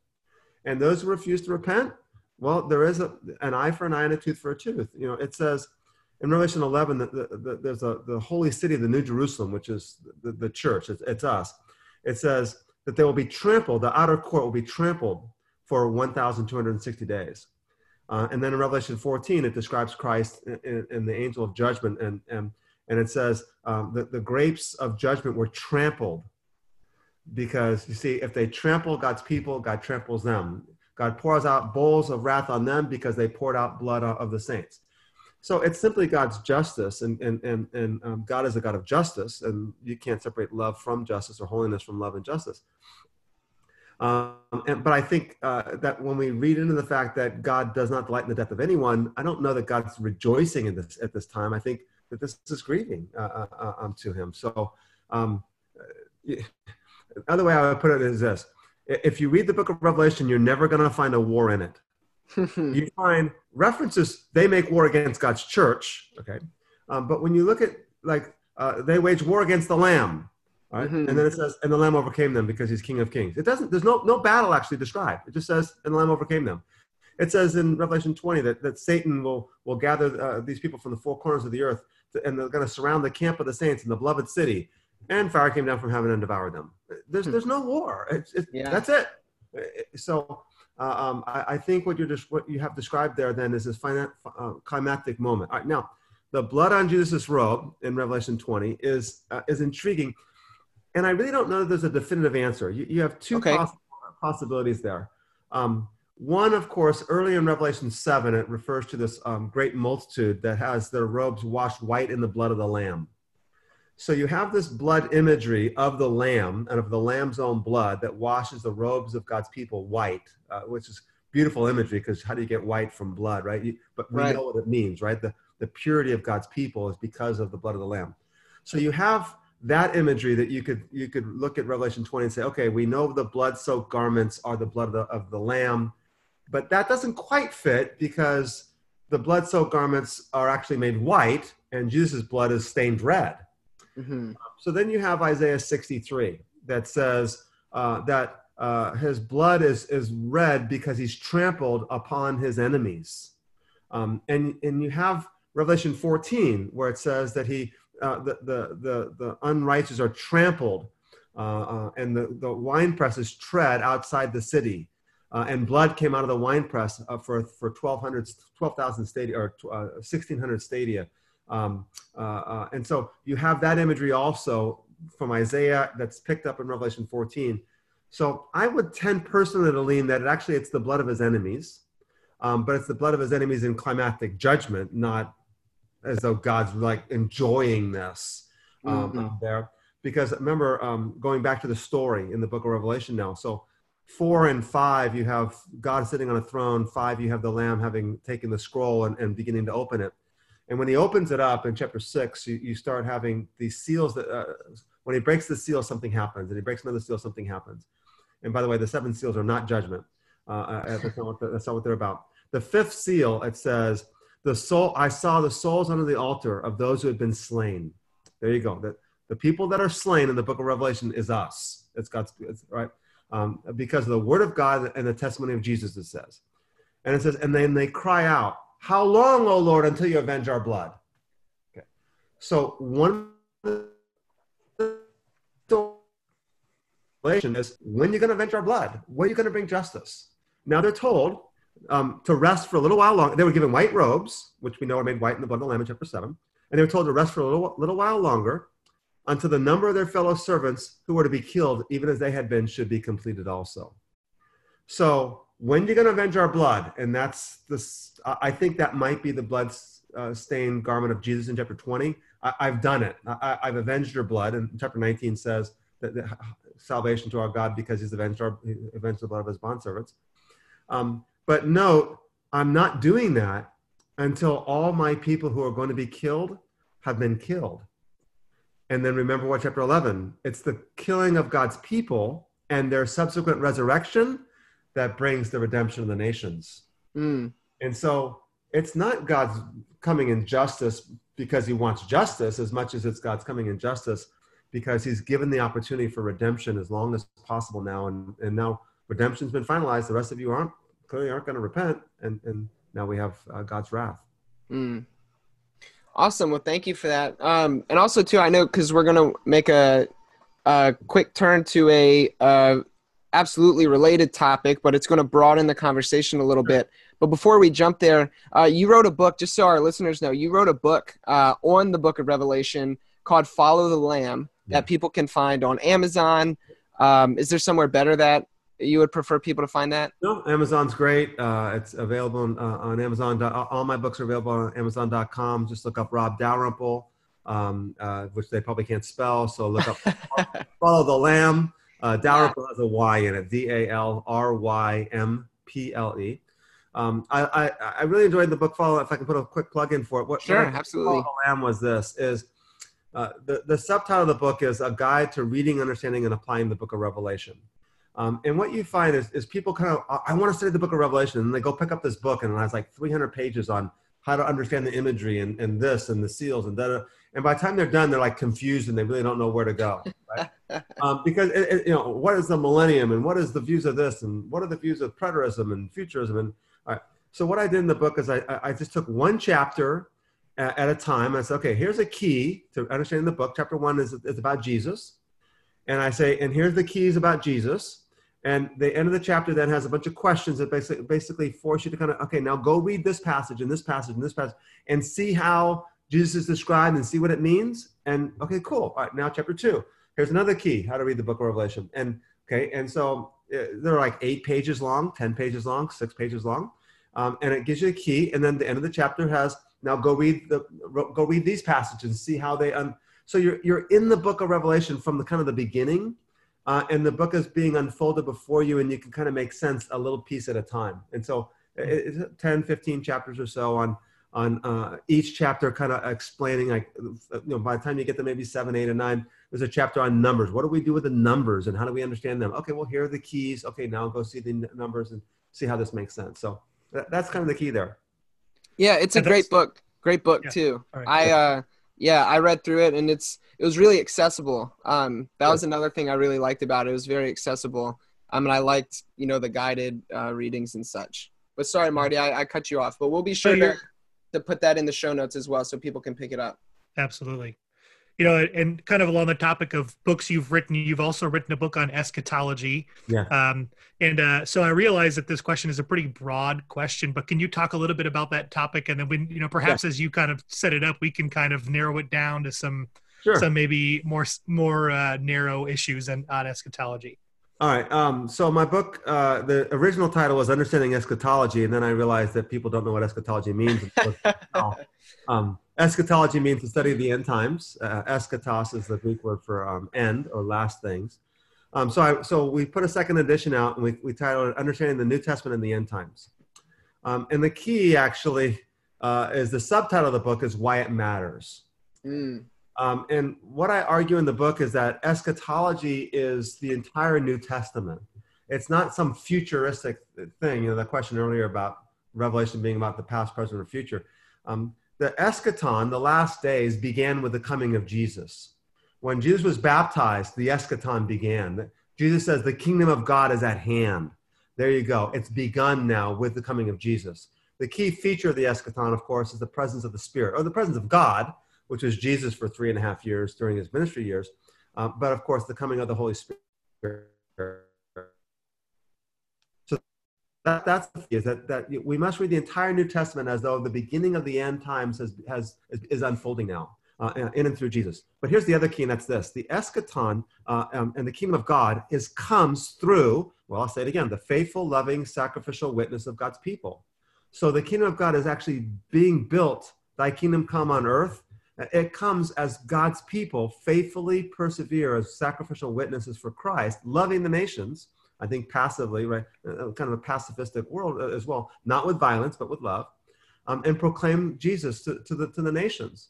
And those who refuse to repent, well, there is a, an eye for an eye and a tooth for a tooth. You know, it says in Revelation 11 that the, the, there's a, the holy city, the New Jerusalem, which is the, the church, it's, it's us. It says that they will be trampled, the outer court will be trampled for 1,260 days. Uh, and then in Revelation 14, it describes Christ and, the angel of judgment. And, and, and it says um, that the grapes of judgment were trampled because you see, if they trample God's people, God tramples them. God pours out bowls of wrath on them because they poured out blood of the saints. So it's simply God's justice, and, and, and, and um, God is a God of justice, and you can't separate love from justice or holiness from love and justice. Um, and, but I think uh, that when we read into the fact that God does not delight in the death of anyone, I don't know that God's rejoicing in this at this time. I think that this is grieving uh, uh, uh um, to Him. So, um, other way I would put it is this: If you read the Book of Revelation, you're never going to find a war in it. you find references; they make war against God's church. Okay, um, but when you look at like uh, they wage war against the Lamb right? Mm-hmm. And then it says, and the Lamb overcame them because he's King of Kings. It doesn't. There's no no battle actually described. It just says, and the Lamb overcame them. It says in Revelation 20 that, that Satan will will gather uh, these people from the four corners of the earth, to, and they're going to surround the camp of the saints in the beloved city. And fire came down from heaven and devoured them. There's hmm. there's no war. It's, it's, yeah. That's it. So. Uh, um, I, I, think what you're just what you have described there then is this final, uh, climactic moment. All right, now the blood on Jesus' robe in Revelation 20 is uh, is intriguing and I really don't know that there's a definitive answer. You, you have two okay. poss- possibilities there. Um, one, of course, early in Revelation 7, it refers to this um, great multitude that has their robes washed white in the blood of the Lamb. So you have this blood imagery of the Lamb and of the Lamb's own blood that washes the robes of God's people white, uh, which is beautiful imagery because how do you get white from blood, right? You, but we right. know what it means, right? The, the purity of God's people is because of the blood of the Lamb. So you have that imagery that you could you could look at revelation 20 and say okay we know the blood soaked garments are the blood of the, of the lamb but that doesn't quite fit because the blood soaked garments are actually made white and jesus' blood is stained red mm-hmm. so then you have isaiah 63 that says uh, that uh, his blood is, is red because he's trampled upon his enemies um, and, and you have revelation 14 where it says that he uh, the, the, the, unrighteous are trampled uh, uh, and the, the wine presses tread outside the city. Uh, and blood came out of the wine press for, for 1,200, 12,000 stadia or 1,600 stadia. Um, and so you have that imagery also from Isaiah that's picked up in Revelation 14. So I would tend personally to lean that it actually it's the blood of his enemies, um, but it's the blood of his enemies in climactic judgment, not as though God's like enjoying this um, mm-hmm. there. Because remember, um, going back to the story in the book of Revelation now. So four and five, you have God sitting on a throne. Five, you have the Lamb having taken the scroll and, and beginning to open it. And when he opens it up in chapter six, you, you start having these seals that, uh, when he breaks the seal, something happens. And he breaks another seal, something happens. And by the way, the seven seals are not judgment. Uh, uh that's, not what that's not what they're about. The fifth seal, it says, the soul i saw the souls under the altar of those who had been slain. There you go. The, the people that are slain in the book of revelation is us. It's god's it's, right? Um, because of the word of god and the testimony of jesus it says. And it says and then they cry out how long o lord until you avenge our blood okay. So one is when you're going to avenge our blood? When are you going to bring justice? Now they're told um, to rest for a little while longer. They were given white robes, which we know are made white in the blood of the Lamb in chapter 7. And they were told to rest for a little, little while longer until the number of their fellow servants who were to be killed, even as they had been, should be completed also. So when you're going to avenge our blood, and that's this, I think that might be the blood uh, stained garment of Jesus in chapter 20. I, have done it. I, have avenged your blood. And chapter 19 says that, that salvation to our God because He's avenged, our, avenged the blood of His bondservants. Um, but note, I'm not doing that until all my people who are going to be killed have been killed. And then remember what chapter 11 it's the killing of God's people and their subsequent resurrection that brings the redemption of the nations. Mm. And so it's not God's coming in justice because he wants justice as much as it's God's coming in justice because he's given the opportunity for redemption as long as possible now. And, and now redemption's been finalized. The rest of you aren't clearly aren't going to repent. And, and now we have uh, God's wrath. Mm. Awesome. Well, thank you for that. Um, and also, too, I know because we're going to make a, a quick turn to a uh, absolutely related topic, but it's going to broaden the conversation a little bit. But before we jump there, uh, you wrote a book, just so our listeners know, you wrote a book uh, on the book of Revelation called Follow the Lamb that people can find on Amazon. Um, is there somewhere better that you would prefer people to find that? No, Amazon's great. Uh, it's available on, uh, on Amazon. All my books are available on Amazon.com. Just look up Rob Dalrymple, um, uh, which they probably can't spell. So look up Follow the Lamb. Uh, Dalrymple has a Y in it. D A L R Y M P L E. Um, I, I, I really enjoyed the book. Follow. If I can put a quick plug in for it. What, sure, what absolutely. Follow the Lamb was this is. Uh, the, the subtitle of the book is a guide to reading, understanding, and applying the book of Revelation. Um, and what you find is, is people kind of, I want to study the book of Revelation, and they go pick up this book, and it has like 300 pages on how to understand the imagery and, and this and the seals and da And by the time they're done, they're like confused and they really don't know where to go, right? um, because it, it, you know, what is the millennium and what is the views of this and what are the views of preterism and futurism and all right. So what I did in the book is I, I just took one chapter at, at a time. I said, okay, here's a key to understanding the book. Chapter one is, is about Jesus. And I say, and here's the keys about Jesus. And the end of the chapter then has a bunch of questions that basically, basically force you to kind of, okay, now go read this passage and this passage and this passage and see how Jesus is described and see what it means. And okay, cool. All right, now chapter two. Here's another key how to read the book of Revelation. And okay, and so uh, they're like eight pages long, 10 pages long, six pages long. Um, and it gives you a key. And then the end of the chapter has now go read the go read these passages and see how they un- so you're you're in the book of Revelation from the kind of the beginning uh, and the book is being unfolded before you and you can kind of make sense a little piece at a time. And so it's 10 15 chapters or so on on uh, each chapter kind of explaining like you know by the time you get to maybe seven eight or nine there's a chapter on numbers. What do we do with the numbers and how do we understand them? Okay well here are the keys. Okay now go see the numbers and see how this makes sense. So that's kind of the key there. Yeah it's a great book. Great book yeah. too. Right. i uh yeah i read through it and it's it was really accessible. Um that was another thing i really liked about it. It was very accessible. Um and i liked you know the guided uh, readings and such. But sorry marty I, I cut you off but we'll be sure to, to put that in the show notes as well so people can pick it up. Absolutely you know, and kind of along the topic of books you've written, you've also written a book on eschatology. Yeah. Um, and uh, so I realize that this question is a pretty broad question, but can you talk a little bit about that topic? And then when, you know, perhaps yeah. as you kind of set it up, we can kind of narrow it down to some, sure. some maybe more, more uh, narrow issues and on eschatology. All right. Um, so my book, uh, the original title was Understanding Eschatology, and then I realized that people don't know what eschatology means. um, Eschatology means the study of the end times. Uh, eschatos is the Greek word for um, end or last things. Um, so, I, so we put a second edition out and we, we titled it Understanding the New Testament and the End Times. Um, and the key actually uh, is the subtitle of the book is Why It Matters. Mm. Um, and what I argue in the book is that eschatology is the entire New Testament. It's not some futuristic thing. You know, the question earlier about Revelation being about the past, present, or future. Um, the eschaton, the last days, began with the coming of Jesus. When Jesus was baptized, the eschaton began. Jesus says, The kingdom of God is at hand. There you go. It's begun now with the coming of Jesus. The key feature of the eschaton, of course, is the presence of the Spirit, or the presence of God, which was Jesus for three and a half years during his ministry years. Uh, but of course, the coming of the Holy Spirit that, that's the is that, that we must read the entire New Testament as though the beginning of the end times has, has is unfolding now. Uh, in and through Jesus. But here's the other key, and that's this: the eschaton uh, um, and the kingdom of God is comes through. Well, I'll say it again: the faithful, loving, sacrificial witness of God's people. So the kingdom of God is actually being built. Thy kingdom come on earth It comes as God's people faithfully persevere as sacrificial witnesses for Christ, loving the nations. I think passively, right? Uh, uh, kind of a pacifistic world uh, as well, not with violence, but with love, um, and proclaim Jesus to, to, the, to the nations.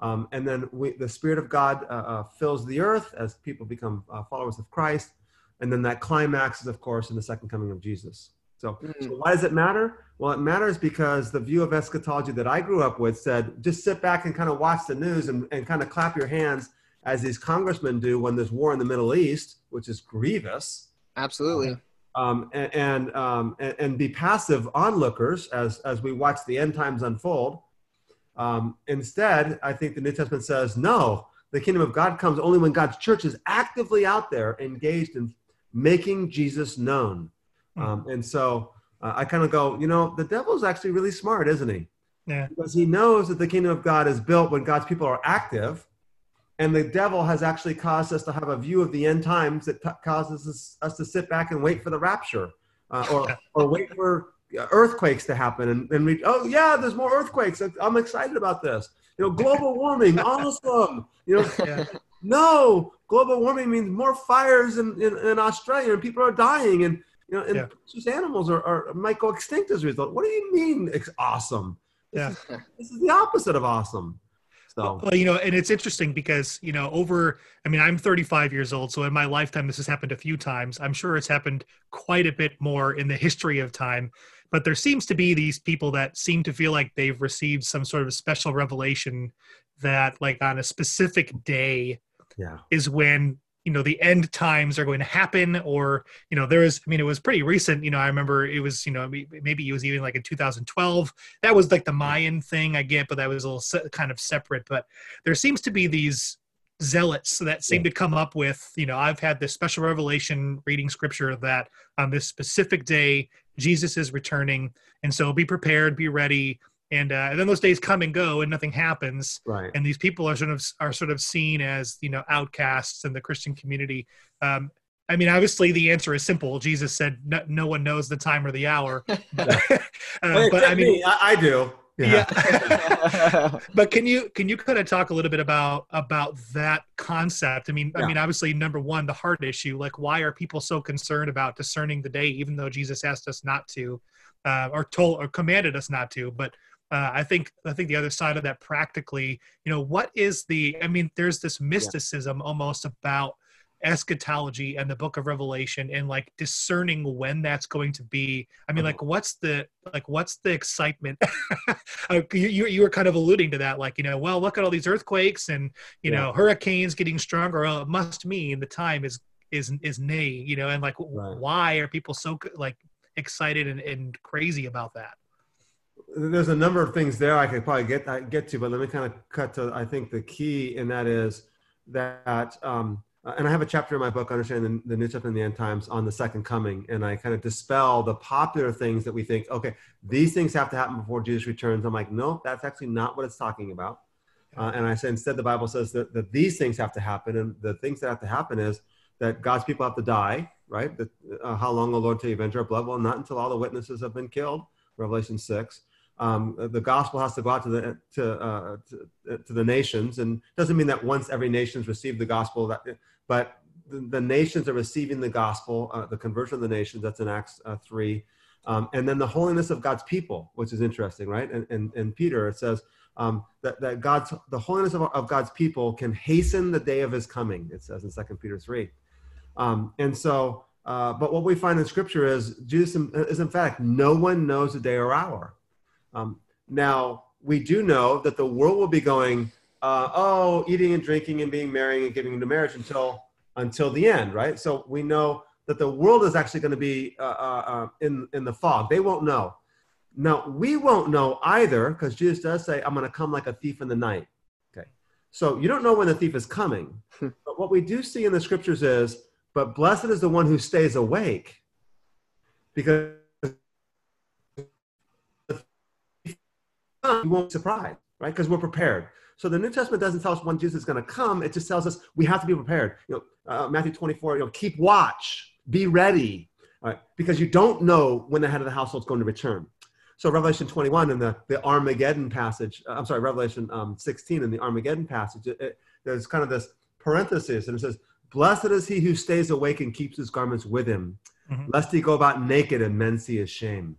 Um, and then we, the Spirit of God uh, uh, fills the earth as people become uh, followers of Christ. And then that climax is, of course, in the second coming of Jesus. So, mm. so why does it matter? Well, it matters because the view of eschatology that I grew up with said just sit back and kind of watch the news and, and kind of clap your hands as these congressmen do when there's war in the Middle East, which is grievous. Absolutely. Um, and and, um, and, and be passive onlookers as as we watch the end times unfold. Um, instead, I think the New Testament says no. The kingdom of God comes only when God's church is actively out there, engaged in making Jesus known. Hmm. Um, and so uh, I kind of go, you know, the devil's actually really smart, isn't he? Yeah. Because he knows that the kingdom of God is built when God's people are active. And the devil has actually caused us to have a view of the end times that t- causes us, us, to sit back and wait for the rapture uh, or, or wait for earthquakes to happen. And, and we, oh, yeah, there's more earthquakes. I'm excited about this. You know, global warming, awesome. You know, yeah. no, global warming means more fires in, in, in Australia and people are dying. And you know, and yeah. animals are, are might go extinct as a result. What do you mean it's awesome? Yeah. This is, this is the opposite of awesome. So. Well, you know, and it's interesting because, you know, over, I mean, I'm 35 years old. So in my lifetime, this has happened a few times. I'm sure it's happened quite a bit more in the history of time. But there seems to be these people that seem to feel like they've received some sort of special revelation that, like, on a specific day, yeah. is when you know the end times are going to happen or you know there is i mean it was pretty recent you know i remember it was you know maybe it was even like in 2012 that was like the mayan thing i get but that was a little se- kind of separate but there seems to be these zealots that seem yeah. to come up with you know i've had this special revelation reading scripture that on this specific day jesus is returning and so be prepared be ready and, uh, and then those days come and go and nothing happens. Right. And these people are sort of are sort of seen as you know outcasts in the christian community. Um, i mean obviously the answer is simple. Jesus said no, no one knows the time or the hour. But, uh, but i mean me. I, I, do. Yeah, yeah. but can you can you kind of talk a little bit about about that concept? I mean yeah. i mean obviously number one the heart issue. Like why are people so concerned about discerning the day even though jesus asked us not to uh, or told or commanded us not to? But uh, I think I think the other side of that practically, you know, what is the? I mean, there's this mysticism yeah. almost about eschatology and the book of revelation and like discerning when that's going to be i mean uh-huh. like what's the like what's the excitement uh, you, you were kind of alluding to that like you know well look at all these earthquakes and you yeah. know hurricanes getting stronger well, it must mean the time is is is nay you know and like right. why are people so like excited and, and crazy about that there's a number of things there I could probably get get to, but let me kind of cut to I think the key in that is that, um, and I have a chapter in my book, Understanding the, the New Testament and the End Times, on the Second Coming, and I kind of dispel the popular things that we think. Okay, these things have to happen before Jesus returns. I'm like, no, that's actually not what it's talking about. Uh, and I say instead, the Bible says that, that these things have to happen, and the things that have to happen is that God's people have to die, right? That, uh, how long, O Lord, till you avenge our blood? Well, not until all the witnesses have been killed. Revelation six um, the gospel has to go out to the to, uh, to, to the nations, and doesn't mean that once every nation's received the gospel, that but the, the nations are receiving the gospel, uh, the conversion of the nations. That's in Acts uh, three, um, and then the holiness of God's people, which is interesting, right? And and, and Peter it says um, that that God's the holiness of, of God's people can hasten the day of His coming. It says in Second Peter three, um, and so. Uh, but what we find in Scripture is Jesus is in fact no one knows the day or hour um, now, we do know that the world will be going, uh, oh, eating and drinking and being marrying and giving into marriage until until the end, right? So we know that the world is actually going to be uh, uh, uh, in in the fog. They won't know. Now we won't know either because Jesus does say, "I'm going to come like a thief in the night." Okay, so you don't know when the thief is coming, but what we do see in the scriptures is, "But blessed is the one who stays awake," because we won't be surprised, right? Because we're prepared. So the New Testament doesn't tell us when Jesus is going to come. It just tells us we have to be prepared. You know, uh, Matthew 24, you know, keep watch, be ready, right? because you don't know when the head of the household is going to return. So Revelation 21 in the, the Armageddon passage, uh, I'm sorry, Revelation um, 16 in the Armageddon passage, it, it, there's kind of this parenthesis and it says, Blessed is he who stays awake and keeps his garments with him, mm-hmm. lest he go about naked and men see his shame.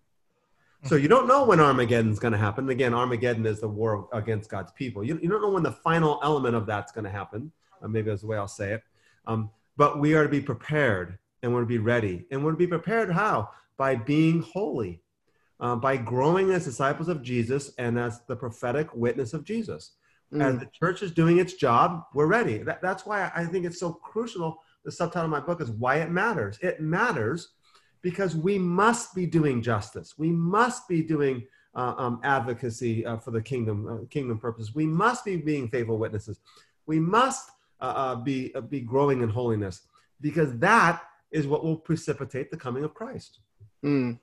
So you don't know when Armageddon is going to happen. Again, Armageddon is the war against God's people. You, you don't know when the final element of that's going to happen. Uh, maybe that's the way I'll say it. Um, but we are to be prepared and we're to be ready. And we're to be prepared how? By being holy, uh, by growing as disciples of Jesus and as the prophetic witness of Jesus. Mm. As the church is doing its job, we're ready. That, that's why I think it's so crucial. The subtitle of my book is Why It Matters. It matters because we must be doing justice. We must be doing uh, um, advocacy uh, for the kingdom, uh, kingdom purposes. We must be being faithful witnesses. We must uh, uh, be uh, be growing in holiness because that is what will precipitate the coming of Christ. Mm.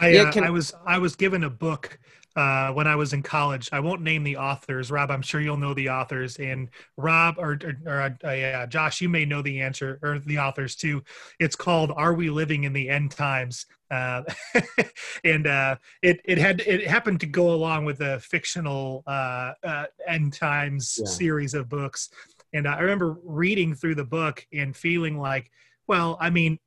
I, yeah, can... I was I was given a book uh, when I was in college. I won't name the authors. Rob, I'm sure you'll know the authors. And Rob or, or, or uh, yeah, Josh, you may know the answer or the authors too. It's called "Are We Living in the End Times?" Uh, and uh, it it had it happened to go along with a fictional uh, uh, end times yeah. series of books. And I remember reading through the book and feeling like, well, I mean,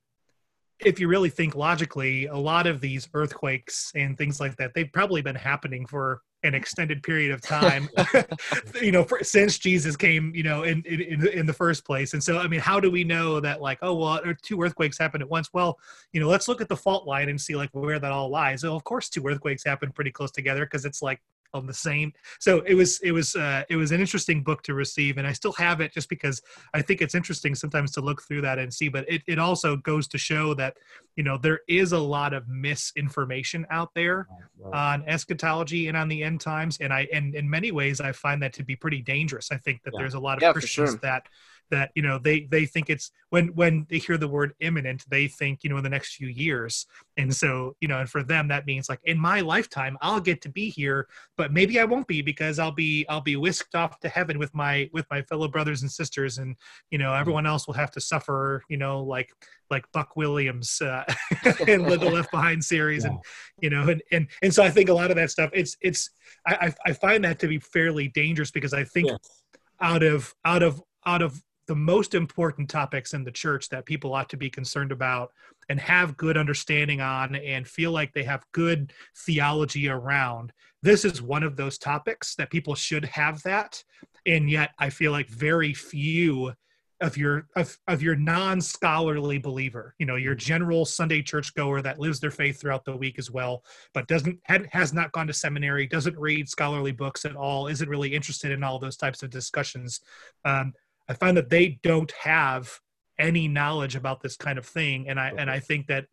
if you really think logically, a lot of these earthquakes and things like that, they've probably been happening for an extended period of time, you know, for, since Jesus came, you know, in, in in the first place. And so, I mean, how do we know that, like, oh, well, two earthquakes happened at once? Well, you know, let's look at the fault line and see like where that all lies. So, of course, two earthquakes happen pretty close together because it's like on the same so it was it was uh, it was an interesting book to receive and i still have it just because i think it's interesting sometimes to look through that and see but it, it also goes to show that you know there is a lot of misinformation out there on eschatology and on the end times and i and in many ways i find that to be pretty dangerous i think that yeah. there's a lot of yeah, christians sure. that that you know they they think it's when when they hear the word imminent they think you know in the next few years and so you know and for them that means like in my lifetime i'll get to be here but maybe i won't be because i'll be i'll be whisked off to heaven with my with my fellow brothers and sisters and you know everyone else will have to suffer you know like like buck williams uh, in the left behind series yeah. and you know and, and and so i think a lot of that stuff it's it's i i find that to be fairly dangerous because i think yes. out of out of out of the most important topics in the church that people ought to be concerned about and have good understanding on and feel like they have good theology around. This is one of those topics that people should have that. And yet i feel like very few of your of, of your non-scholarly believer you know your general sunday church goer that lives their faith throughout the week as well but doesn't has not gone to seminary doesn't read scholarly books at all isn't really interested in all those types of discussions um, I find that they don't have any knowledge about this kind of thing, and I and I think that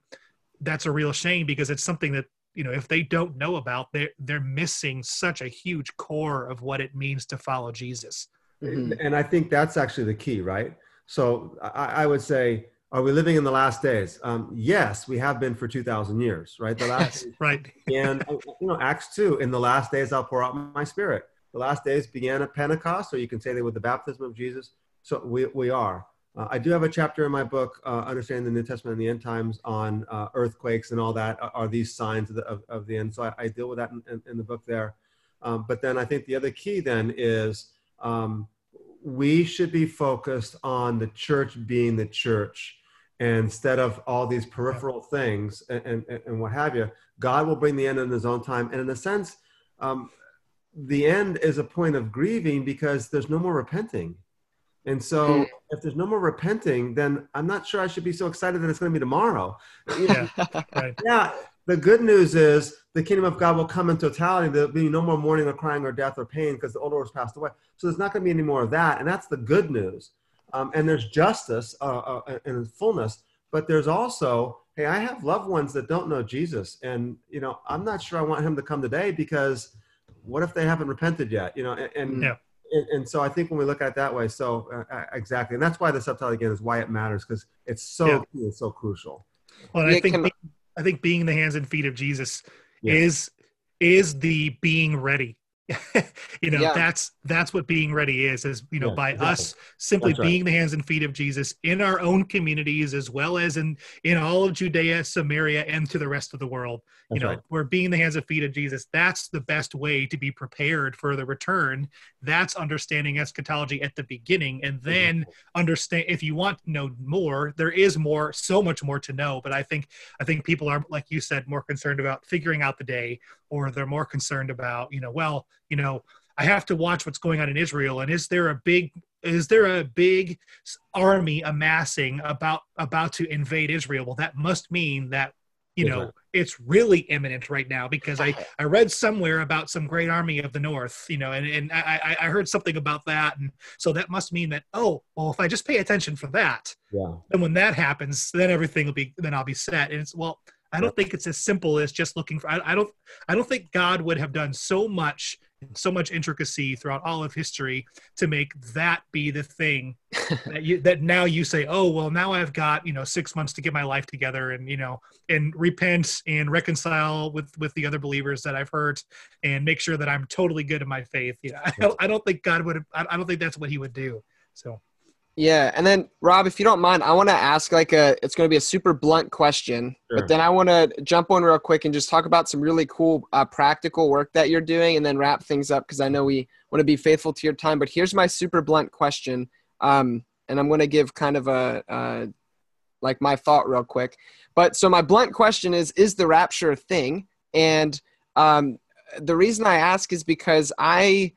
that's a real shame because it's something that you know if they don't know about, they're they're missing such a huge core of what it means to follow Jesus. Mm-hmm. And I think that's actually the key, right? So I, I would say are we living in the last days? Um, yes, we have been for 2,000 years, right? The last right. And, you know, Acts 2, in the last days, I'll pour out my spirit. The last days began at Pentecost, or you can say they were the baptism of Jesus. So we, we are. Uh, I do have a chapter in my book, uh, Understanding the New Testament and the End Times, on uh, earthquakes and all that. Are, are these signs of the, of, of the end? So I, I, deal with that in, in, in the book there. Um, but then I think the other key then is um, we should be focused on the church being the church instead of all these peripheral things and, and, and, what have you. God will bring the end in his own time. And in a sense, um, the end is a point of grieving because there's no more repenting and so mm. if there's no more repenting, then I'm not sure I should be so excited that it's going to be tomorrow. Yeah, right. yeah. The good news is the kingdom of God will come in totality. There'll be no more mourning or crying or death or pain because the old order has passed away. So there's not going to be any more of that. And that's the good news. Um, and there's justice uh, uh, in fullness. But there's also, hey, I have loved ones that don't know Jesus. And, you know, I'm not sure I want him to come today because what if they haven't repented yet? You know, and, and yeah and, and, so I think when we look at it that way, so uh, uh exactly, and that's why the subtitle again is why it matters because it's so yeah. key, it's so crucial. Well, I think being, I think being the hands and feet of Jesus yeah. is is the being ready. you know Yeah. that's that's what being ready is is you know by exactly. us simply That's right. being the hands and feet of jesus in our own communities as well as in in all of judea samaria and to the rest of the world you know right. we're being the hands and feet of jesus that's the best way to be prepared for the return that's understanding eschatology at the beginning and then understand if you want to know more there is more so much more to know but i think i think people are like you said more concerned about figuring out the day or they're more concerned about you know well you know i have to watch what's going on in israel and is there a big is there a big army amassing about about to invade israel? Well that must mean that you know it's really imminent right now because i i read somewhere about some great army of the north you know and, and I, I i heard something about that and so that must mean that oh well if i just pay attention for that Yeah. and when that happens then everything will be then i'll be set. And it's well i don't think it's as simple as just looking for I, I don't i don't think god would have done so much so much intricacy throughout all of history to make that be the thing that you that now you say oh well now i've got you know six months to get my life together and you know and repent and reconcile with with the other believers that i've hurt and make sure that i'm totally good in my faith. You know i don't, I don't think god would have I I don't think that's what he would do. So Yeah, and then Rob, if you don't mind, I want to ask like a it's going to be a super blunt question, Sure. but then I want to jump on real quick and just talk about some really cool uh, practical work that you're doing, and then wrap things up because I know we want to be faithful to your time. But here's my super blunt question, um, and I'm going to give kind of a uh, like my thought real quick. But so my blunt question is: Is the rapture a thing? And um, the reason I ask is because I.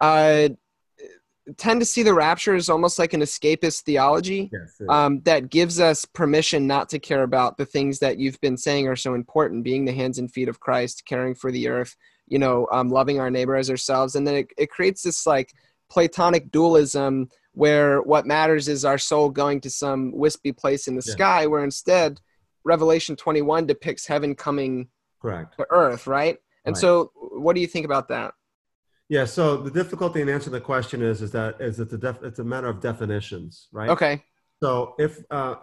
Uh, tend to see the rapture as almost like an escapist theology Yes. um, that gives us permission not to care about the things that you've been saying are so important being the hands and feet of christ caring for the earth you know um, loving our neighbor as ourselves and then it, it creates this like platonic dualism where what matters is our soul going to some wispy place in the Yeah. sky where instead revelation 21 depicts heaven coming Correct. to earth right and Right. so what do you think about that Yeah. So the difficulty in answering the question is, is that is it's a def, it's a matter of definitions, right? okay So if uh,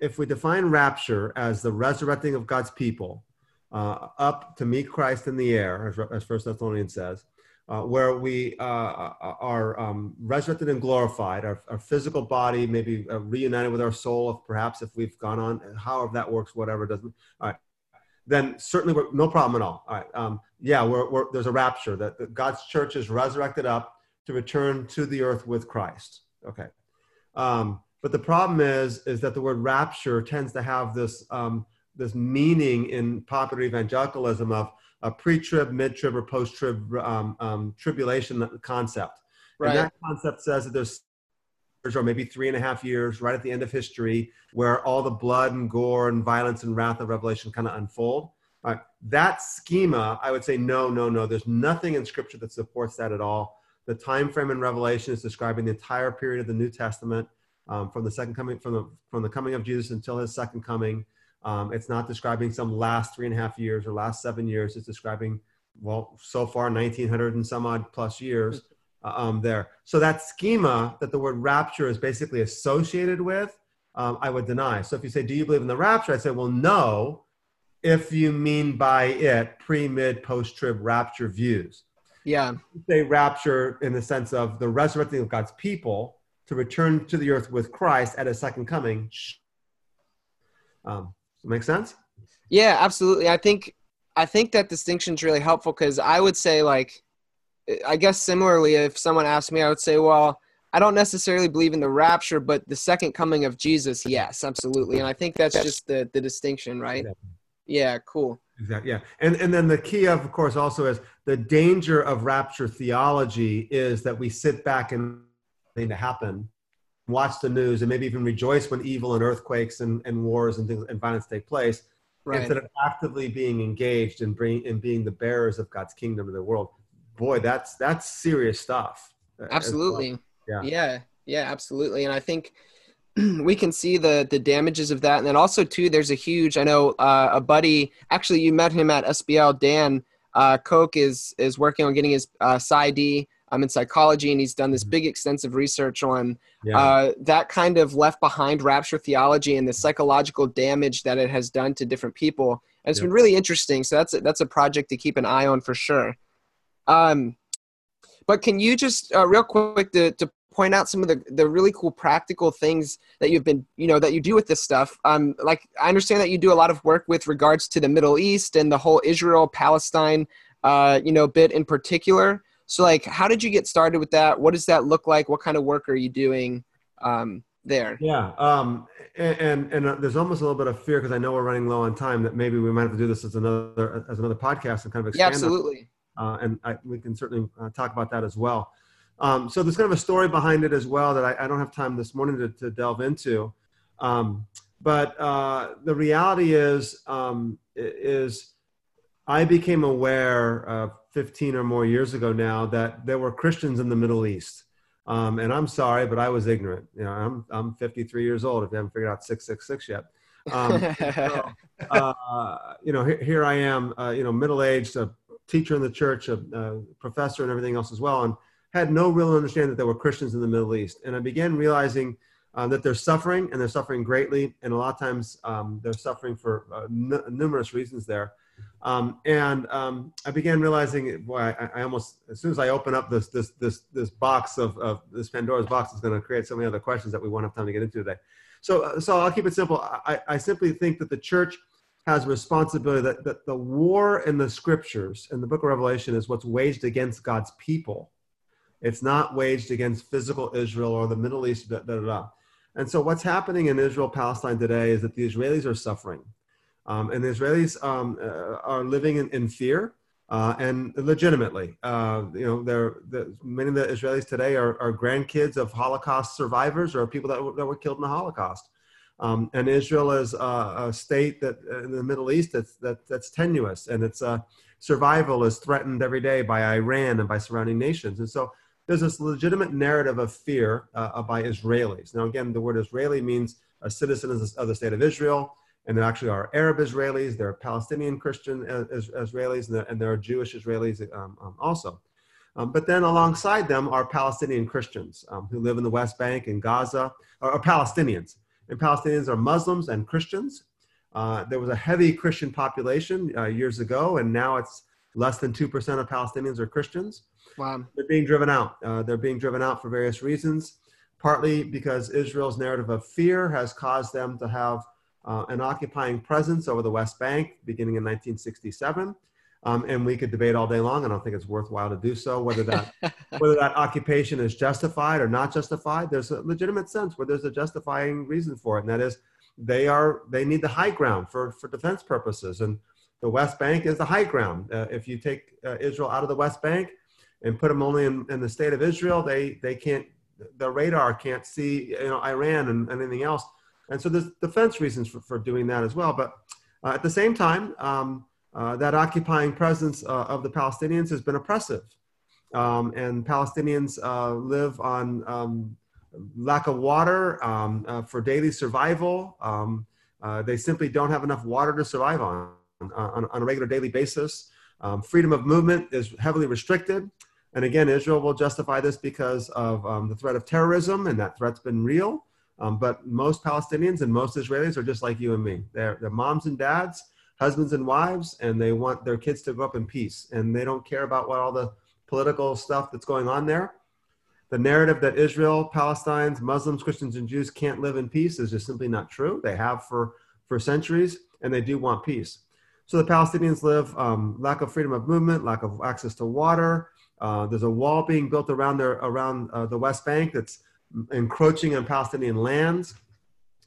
if we define rapture as the resurrecting of God's people uh, up to meet Christ in the air, as, as First Thessalonians says, uh, where we uh, are um, resurrected and glorified, our, our physical body maybe uh, reunited with our soul, if perhaps if we've gone on, however that works, whatever doesn't. All right. Then certainly we're, no problem at all. All right. Um, yeah, we're, we're, there's a rapture that, that God's church is resurrected up to return to the earth with Christ. Okay. Um, but the problem is, is that the word rapture tends to have this um, this meaning in popular evangelicalism of a pre-trib, mid-trib, or post-trib um, um, tribulation concept. right And that concept says that there's or maybe three and a half years right at the end of history where all the blood and gore and violence and wrath of Revelation kind of unfold. Right. That schema, I would say, no, no, no. There's nothing in Scripture that supports that at all. The time frame in Revelation is describing the entire period of the New Testament, um, from the second coming, from the from the coming of Jesus until his second coming. Um, it's not describing some last three and a half years or last seven years. It's describing, well, so far 1900 and some odd plus years uh, um, there. So that schema that the word rapture is basically associated with, um, I would deny. So if you say, "Do you believe in the rapture?" I say, "Well, no." If you mean by it pre, mid, post trib rapture views, yeah say rapture in the sense of the resurrecting of God's people to return to the earth with Christ at His second coming. Um, does that make sense? Yeah, absolutely. I think I think that distinction is really helpful because I would say like I guess similarly if someone asked me I would say well I don't necessarily believe in the rapture but the second coming of Jesus yes absolutely and I think that's just the the distinction right yeah cool Exactly. Yeah. And and then the key of, of course, also is the danger of rapture theology is that we sit back and thing to happen, watch the news, and maybe even rejoice when evil and earthquakes and, and wars and things and violence take place, right instead of actively being engaged and bring in being the bearers of God's kingdom to the world. Boy, that's that's serious stuff. as well. absolutely Yeah. yeah yeah absolutely and I think we can see the the damages of that and then also too there's a huge I know uh, a buddy actually you met him at SBL Dan uh, Koch is is working on getting his uh, PsyD um, in psychology and he's done this Mhm. big extensive research on Yeah. uh, that kind of left behind rapture theology and the psychological damage that it has done to different people. And it's Yeah. been really interesting. So that's a, that's a project to keep an eye on for sure. Um, but can you just uh, real quick to, to point out some of the, the really cool practical things that you've been you know that you do with this stuff? Um, like i understand that you do a lot of work with regards to the middle east and the whole israel palestine uh, you know bit in particular. So like how did you get started with that? What does that look like? What kind of work are you doing um, there? Yeah um, and and, and uh, there's almost a little bit of fear because i know we're running low on time that maybe we might have to do this as another as another podcast and kind of expand yeah absolutely and I, we can certainly uh, talk about that as well um, so there's kind of a story behind it as well that I, I don't have time this morning to, to delve into. Um, but uh, the reality is, um, is I became aware uh, 15 or more years ago now that there were Christians in the Middle East. Um, and I'm sorry, but I was ignorant. You know, I'm, I'm 53 years old if you haven't figured out 666 yet. Um, so, uh, you know, here, here I am, uh, you know, middle-aged, a teacher in the church, a, a professor and everything else as well. And had no real understanding that there were Christians in the Middle East. And I began realizing uh, that they're suffering and they're suffering greatly. And a lot of times um, they're suffering for uh, n- numerous reasons there. Um, and um, I began realizing, boy, I, I, almost, as soon as I open up this, this, this, this box of, of this Pandora's box, is going to create so many other questions that we won't have time to get into today. So, uh, so I'll keep it simple. I, I simply think that the church has a responsibility that, that the war in the scriptures in the book of Revelation is what's waged against God's people it's not waged against physical Israel or the Middle East. And so, what's happening in Israel, Palestine today is that the Israelis are suffering. Um, and the Israelis um, uh, are living in, in fear uh, and legitimately. Uh, you know, they're, the, many of the Israelis today are, are, grandkids of Holocaust survivors or people that, that were killed in the Holocaust. Um, and Israel is a, a, state that uh, in the Middle East that's, that, that's tenuous and its uh, survival is threatened every day by Iran and by surrounding nations. And so there's this legitimate narrative of fear uh, by Israelis. Now, again, the word Israeli means a citizen of the state of Israel, and there actually are Arab Israelis, there are Palestinian Christian uh, Israelis, and there, are Jewish Israelis um, um, also. Um, but then alongside them are Palestinian Christians um, who live in the West Bank and Gaza, or, or Palestinians. And Palestinians are Muslims and Christians. Uh, there was a heavy Christian population uh, years ago, and now it's less than 2% of Palestinians are Christians. Wow. They're being driven out. Uh, they're being driven out for various reasons, partly because Israel's narrative of fear has caused them to have uh, an occupying presence over the West Bank beginning in 1967. Um, and we could debate all day long. I don't think it's worthwhile to do so. Whether that whether that occupation is justified or not justified, there's a legitimate sense where there's a justifying reason for it, and that is they are they need the high ground for for defense purposes. And the West Bank is the high ground. Uh, if you take uh, Israel out of the West Bank, and put them only in, in the state of Israel, they they can't the radar can't see you know Iran and, and anything else. And so there's defense reasons for, for doing that as well. But uh, at the same time, um, uh, that occupying presence uh, of the Palestinians has been oppressive. Um, and Palestinians uh, live on um, lack of water um, for daily survival. Um, they simply don't have enough water to survive on on, on a regular daily basis. Um, freedom of movement is heavily restricted. And again, Israel will justify this because of um, the threat of terrorism, and that threat's been real. Um, but most Palestinians and most Israelis are just like you and me. They're, they're moms and dads, husbands and wives, and they want their kids to grow up in peace. And they don't care about what all the political stuff that's going on there. The narrative that Israel, Palestinians, Muslims, Christians, and Jews can't live in peace is just simply not true. They have for, for centuries, and they do want peace. So the Palestinians live um, lack of freedom of movement, lack of access to water, uh, there's a wall being built around their around uh, the West Bank that's encroaching on Palestinian lands.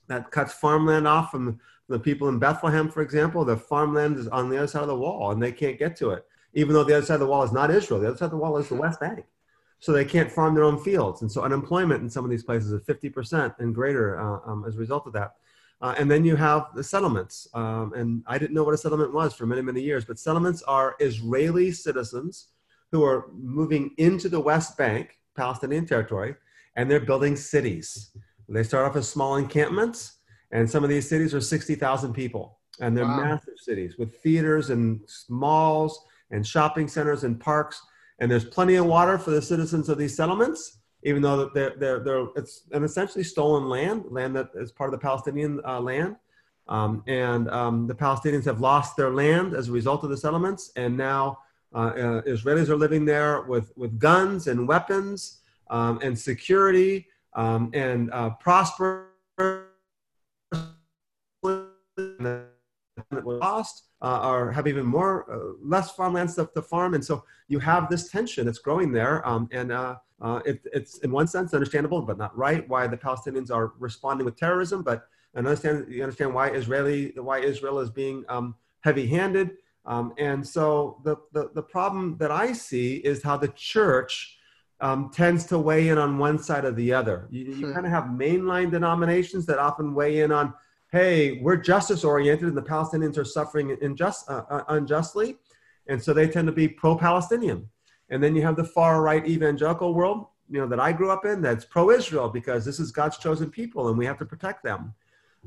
That cuts farmland off from the people in Bethlehem, for example. The farmland is on the other side of the wall, and they can't get to it, even though the other side of the wall is not Israel. The other side of the wall is the West Bank, so they can't farm their own fields, and so unemployment in some of these places is 50% and greater uh, um, as a result of that. Uh, and then you have the settlements. Um, and I didn't know what a settlement was for many, many years, but settlements are Israeli citizens who are moving into the West Bank, Palestinian territory, and they're building cities. They start off as small encampments, and some of these cities are 60,000 people. And they're wow. massive cities with theaters and malls and shopping centers and parks. And there's plenty of water for the citizens of these settlements, even though they're, they're, they're it's an essentially stolen land, land that is part of the Palestinian uh, land. Um, and um, the Palestinians have lost their land as a result of the settlements. And now Uh, uh, Israelis are living there with, with guns and weapons um, and security um, and uh, prosper lost uh, or have even more uh, less farmland stuff to farm. And so you have this tension that's growing there um, and uh, uh, it, it's in one sense understandable but not right why the palestinians are responding with terrorism but and understand you understand why israeli why israel is being um, heavy-handed. Um, and so the, the, the problem that i see is how the church um, tends to weigh in on one side or the other. You, you hmm. kind of have mainline denominations that often weigh in on hey, we're justice oriented and the Palestinians are suffering unjust, uh, uh, unjustly. And so they tend to be pro Palestinian. And then you have the far right evangelical world, you know, that I grew up in that's pro Israel because this is God's chosen people and we have to protect them.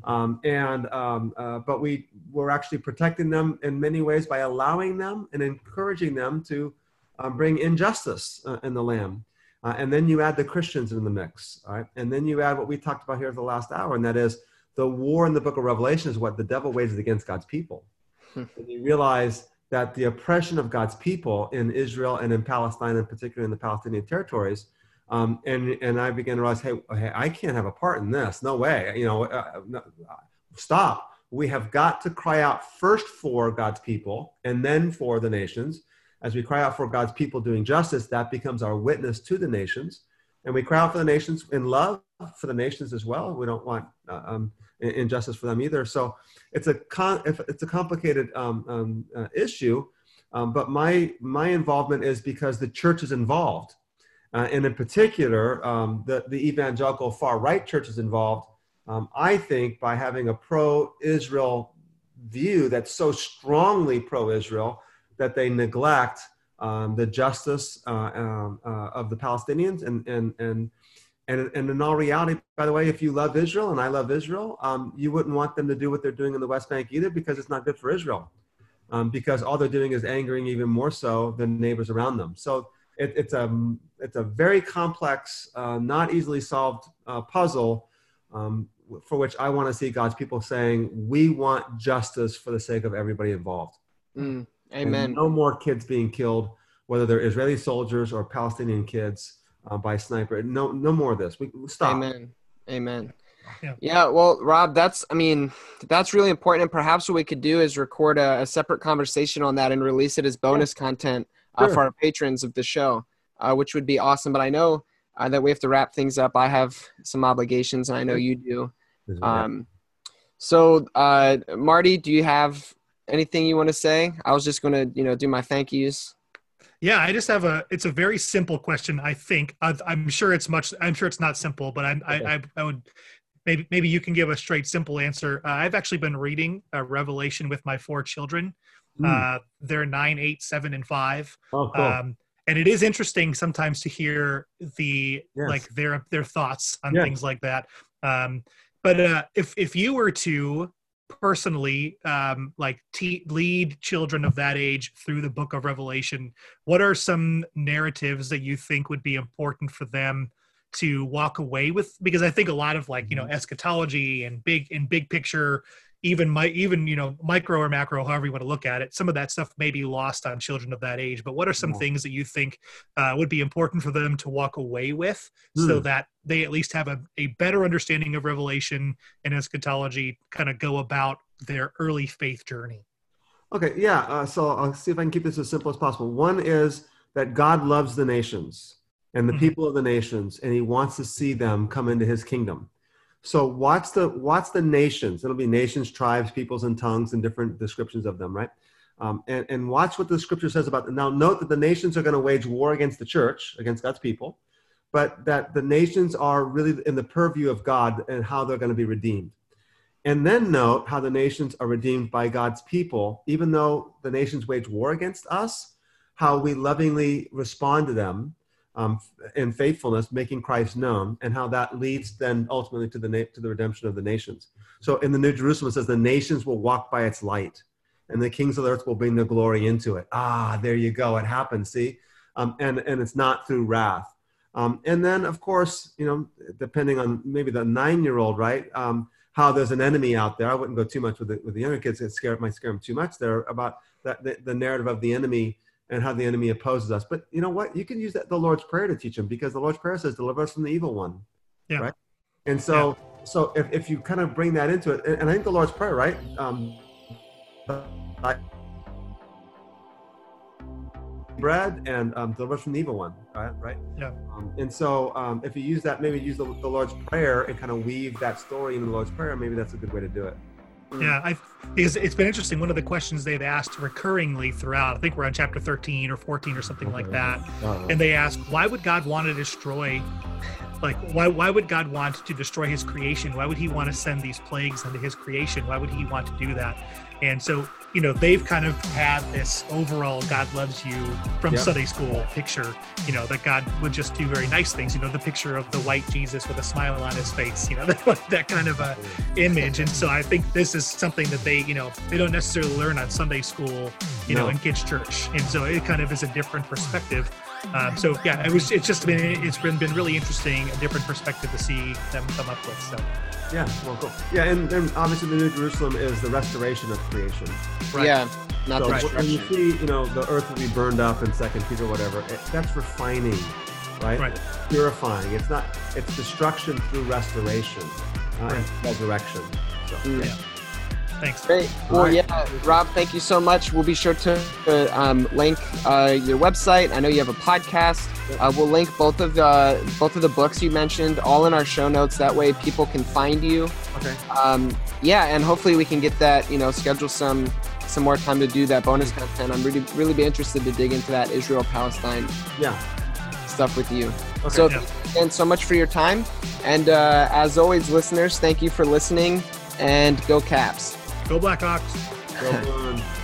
Um, and um, uh, but we we're actually protecting them in many ways by allowing them and encouraging them to um, bring injustice uh, in the land. Uh, and then you add the Christians in the mix, all right? And then you add what we talked about here the last hour, and that is the war in the book of Revelation is what the devil wages against God's people. Hmm. and you realize that the oppression of God's people in Israel and in Palestine, and particularly in the Palestinian territories, um, and and I began to realize, hey, hey, I can't have a part in this. No way. You know, uh, no, stop. We have got to cry out first for God's people and then for the nations. As we cry out for God's people doing justice, that becomes our witness to the nations. And we cry out for the nations in love for the nations as well. We don't want uh, um, injustice for them either. So it's a con- it's a complicated um, um, uh, issue. Um, but my my involvement is because the church is involved, uh, and in particular, um, the the evangelical far right church is involved. Um, I think by having a pro-Israel view that's so strongly pro-Israel that they neglect um, the justice uh, uh, of the Palestinians and and and and, and in all reality, by the way, if you love Israel and I love Israel, um, you wouldn't want them to do what they're doing in the West Bank either because it's not good for Israel. Um, because all they're doing is angering even more so the neighbors around them. So it, it's, a, it's a very complex, uh, not easily solved uh, puzzle um, for which I want to see God's people saying, we want justice for the sake of everybody involved. Mm, amen. And no more kids being killed, whether they're Israeli soldiers or Palestinian kids uh, by sniper. No, no more of this. We stop. Amen. Amen. Yeah. yeah. Well, Rob, that's I mean, that's really important. And perhaps what we could do is record a, a separate conversation on that and release it as bonus yeah. content uh, sure. for our patrons of the show, uh, which would be awesome. But I know uh, that we have to wrap things up. I have some obligations, and I know you do. Um, so, uh, Marty, do you have anything you want to say? I was just going to, you know, do my thank yous. Yeah, I just have a. It's a very simple question. I think I, am sure it's much. I'm sure it's not simple, but I, okay. I, I would maybe maybe you can give a straight simple answer. Uh, I've actually been reading a Revelation with my four children. Mm. Uh, they're nine, eight, seven, and five. Oh, cool. Um, and it is interesting sometimes to hear the yes. like their their thoughts on yes. things like that. Um, but uh, if if you were to personally um, like te- lead children of that age through the book of revelation what are some narratives that you think would be important for them to walk away with because i think a lot of like you know mm-hmm. eschatology and big and big picture even my even you know micro or macro however you want to look at it some of that stuff may be lost on children of that age but what are some things that you think uh, would be important for them to walk away with mm. so hmm. that they at least have a, a better understanding of revelation and eschatology kind of go about their early faith journey okay yeah uh, so i'll see if i can keep this as simple as possible one is that god loves the nations and the mm-hmm. people of the nations and he wants to see them come into his kingdom so what's the what's the nations? It'll be nations, tribes, peoples, and tongues, and different descriptions of them, right? Um, and, and watch what the scripture says about them. Now, note that the nations are going to wage war against the church, against God's people, but that the nations are really in the purview of God and how they're going to be redeemed. And then note how the nations are redeemed by God's people, even though the nations wage war against us, how we lovingly respond to them um, in faithfulness, making Christ known, and how that leads then ultimately to the na- to the redemption of the nations. So in the New Jerusalem, it says the nations will walk by its light, and the kings of the earth will bring their glory into it. Ah, there you go. It happens. See, um, and and it's not through wrath. Um, and then, of course, you know, depending on maybe the nine-year-old, right? Um, how there's an enemy out there. I wouldn't go too much with the, with the younger kids. It scare, might scare them too much. There about that the, the narrative of the enemy and how the enemy opposes us. But you know what? You can use that the Lord's Prayer to teach them because the Lord's Prayer says, "Deliver us from the evil one." Yeah. Right. And so, so if, if you kind of bring that into it, and, and I think the Lord's Prayer, right? Um, I, bread and um, deliver us from the evil one, right? Right. Yeah. Um, and so, um, if you use that, maybe use the, the Lord's Prayer and kind of weave that story into the Lord's Prayer. Maybe that's a good way to do it. Yeah, I because it's been interesting. One of the questions they've asked recurringly throughout, I think we're on chapter 13 or 14 or something like that, Uh, and they ask, why would God want to destroy? Like, why why would God want to destroy His creation? Why would He want to send these plagues into His creation? Why would He want to do that? And so, you know, they've kind of had this overall "God loves you" from. Sunday school picture. You know, that God would just do very nice things. You know, the picture of the white Jesus with a smile on his face. You know, that, that kind of a image. And so I think this is something that they, you know, they don't necessarily learn on Sunday school, you know, in kids' church. And so it kind of is a different perspective. Um, so yeah, it was. It's just been. It's been been really interesting, a different perspective to see them come up with. So Yeah, well, cool. Yeah, and then obviously the New Jerusalem is the restoration of creation. Right. Yeah, not so the when you see, you know, the earth will be burned up in Second Peter, whatever. It, that's refining, right? Right. Purifying. It's not. It's destruction through restoration uh, and resurrection. So, Mm. Yeah. Thanks. Great. Well, All right. yeah, Rob, thank you so much. We'll be sure to uh, um, link uh, your website. I know you have a podcast. Uh, we'll link both of the both of the books you mentioned all in our show notes. That way, people can find you. Okay. Um, yeah, and hopefully we can get that. You know, schedule some some more time to do that bonus content. I'm really really be interested to dig into that Israel Palestine Yeah. stuff with you. Okay. So Yeah. thank you again so much for your time, and uh, as always, listeners, thank you for listening. And go Caps. Go Blackhawks. Go on.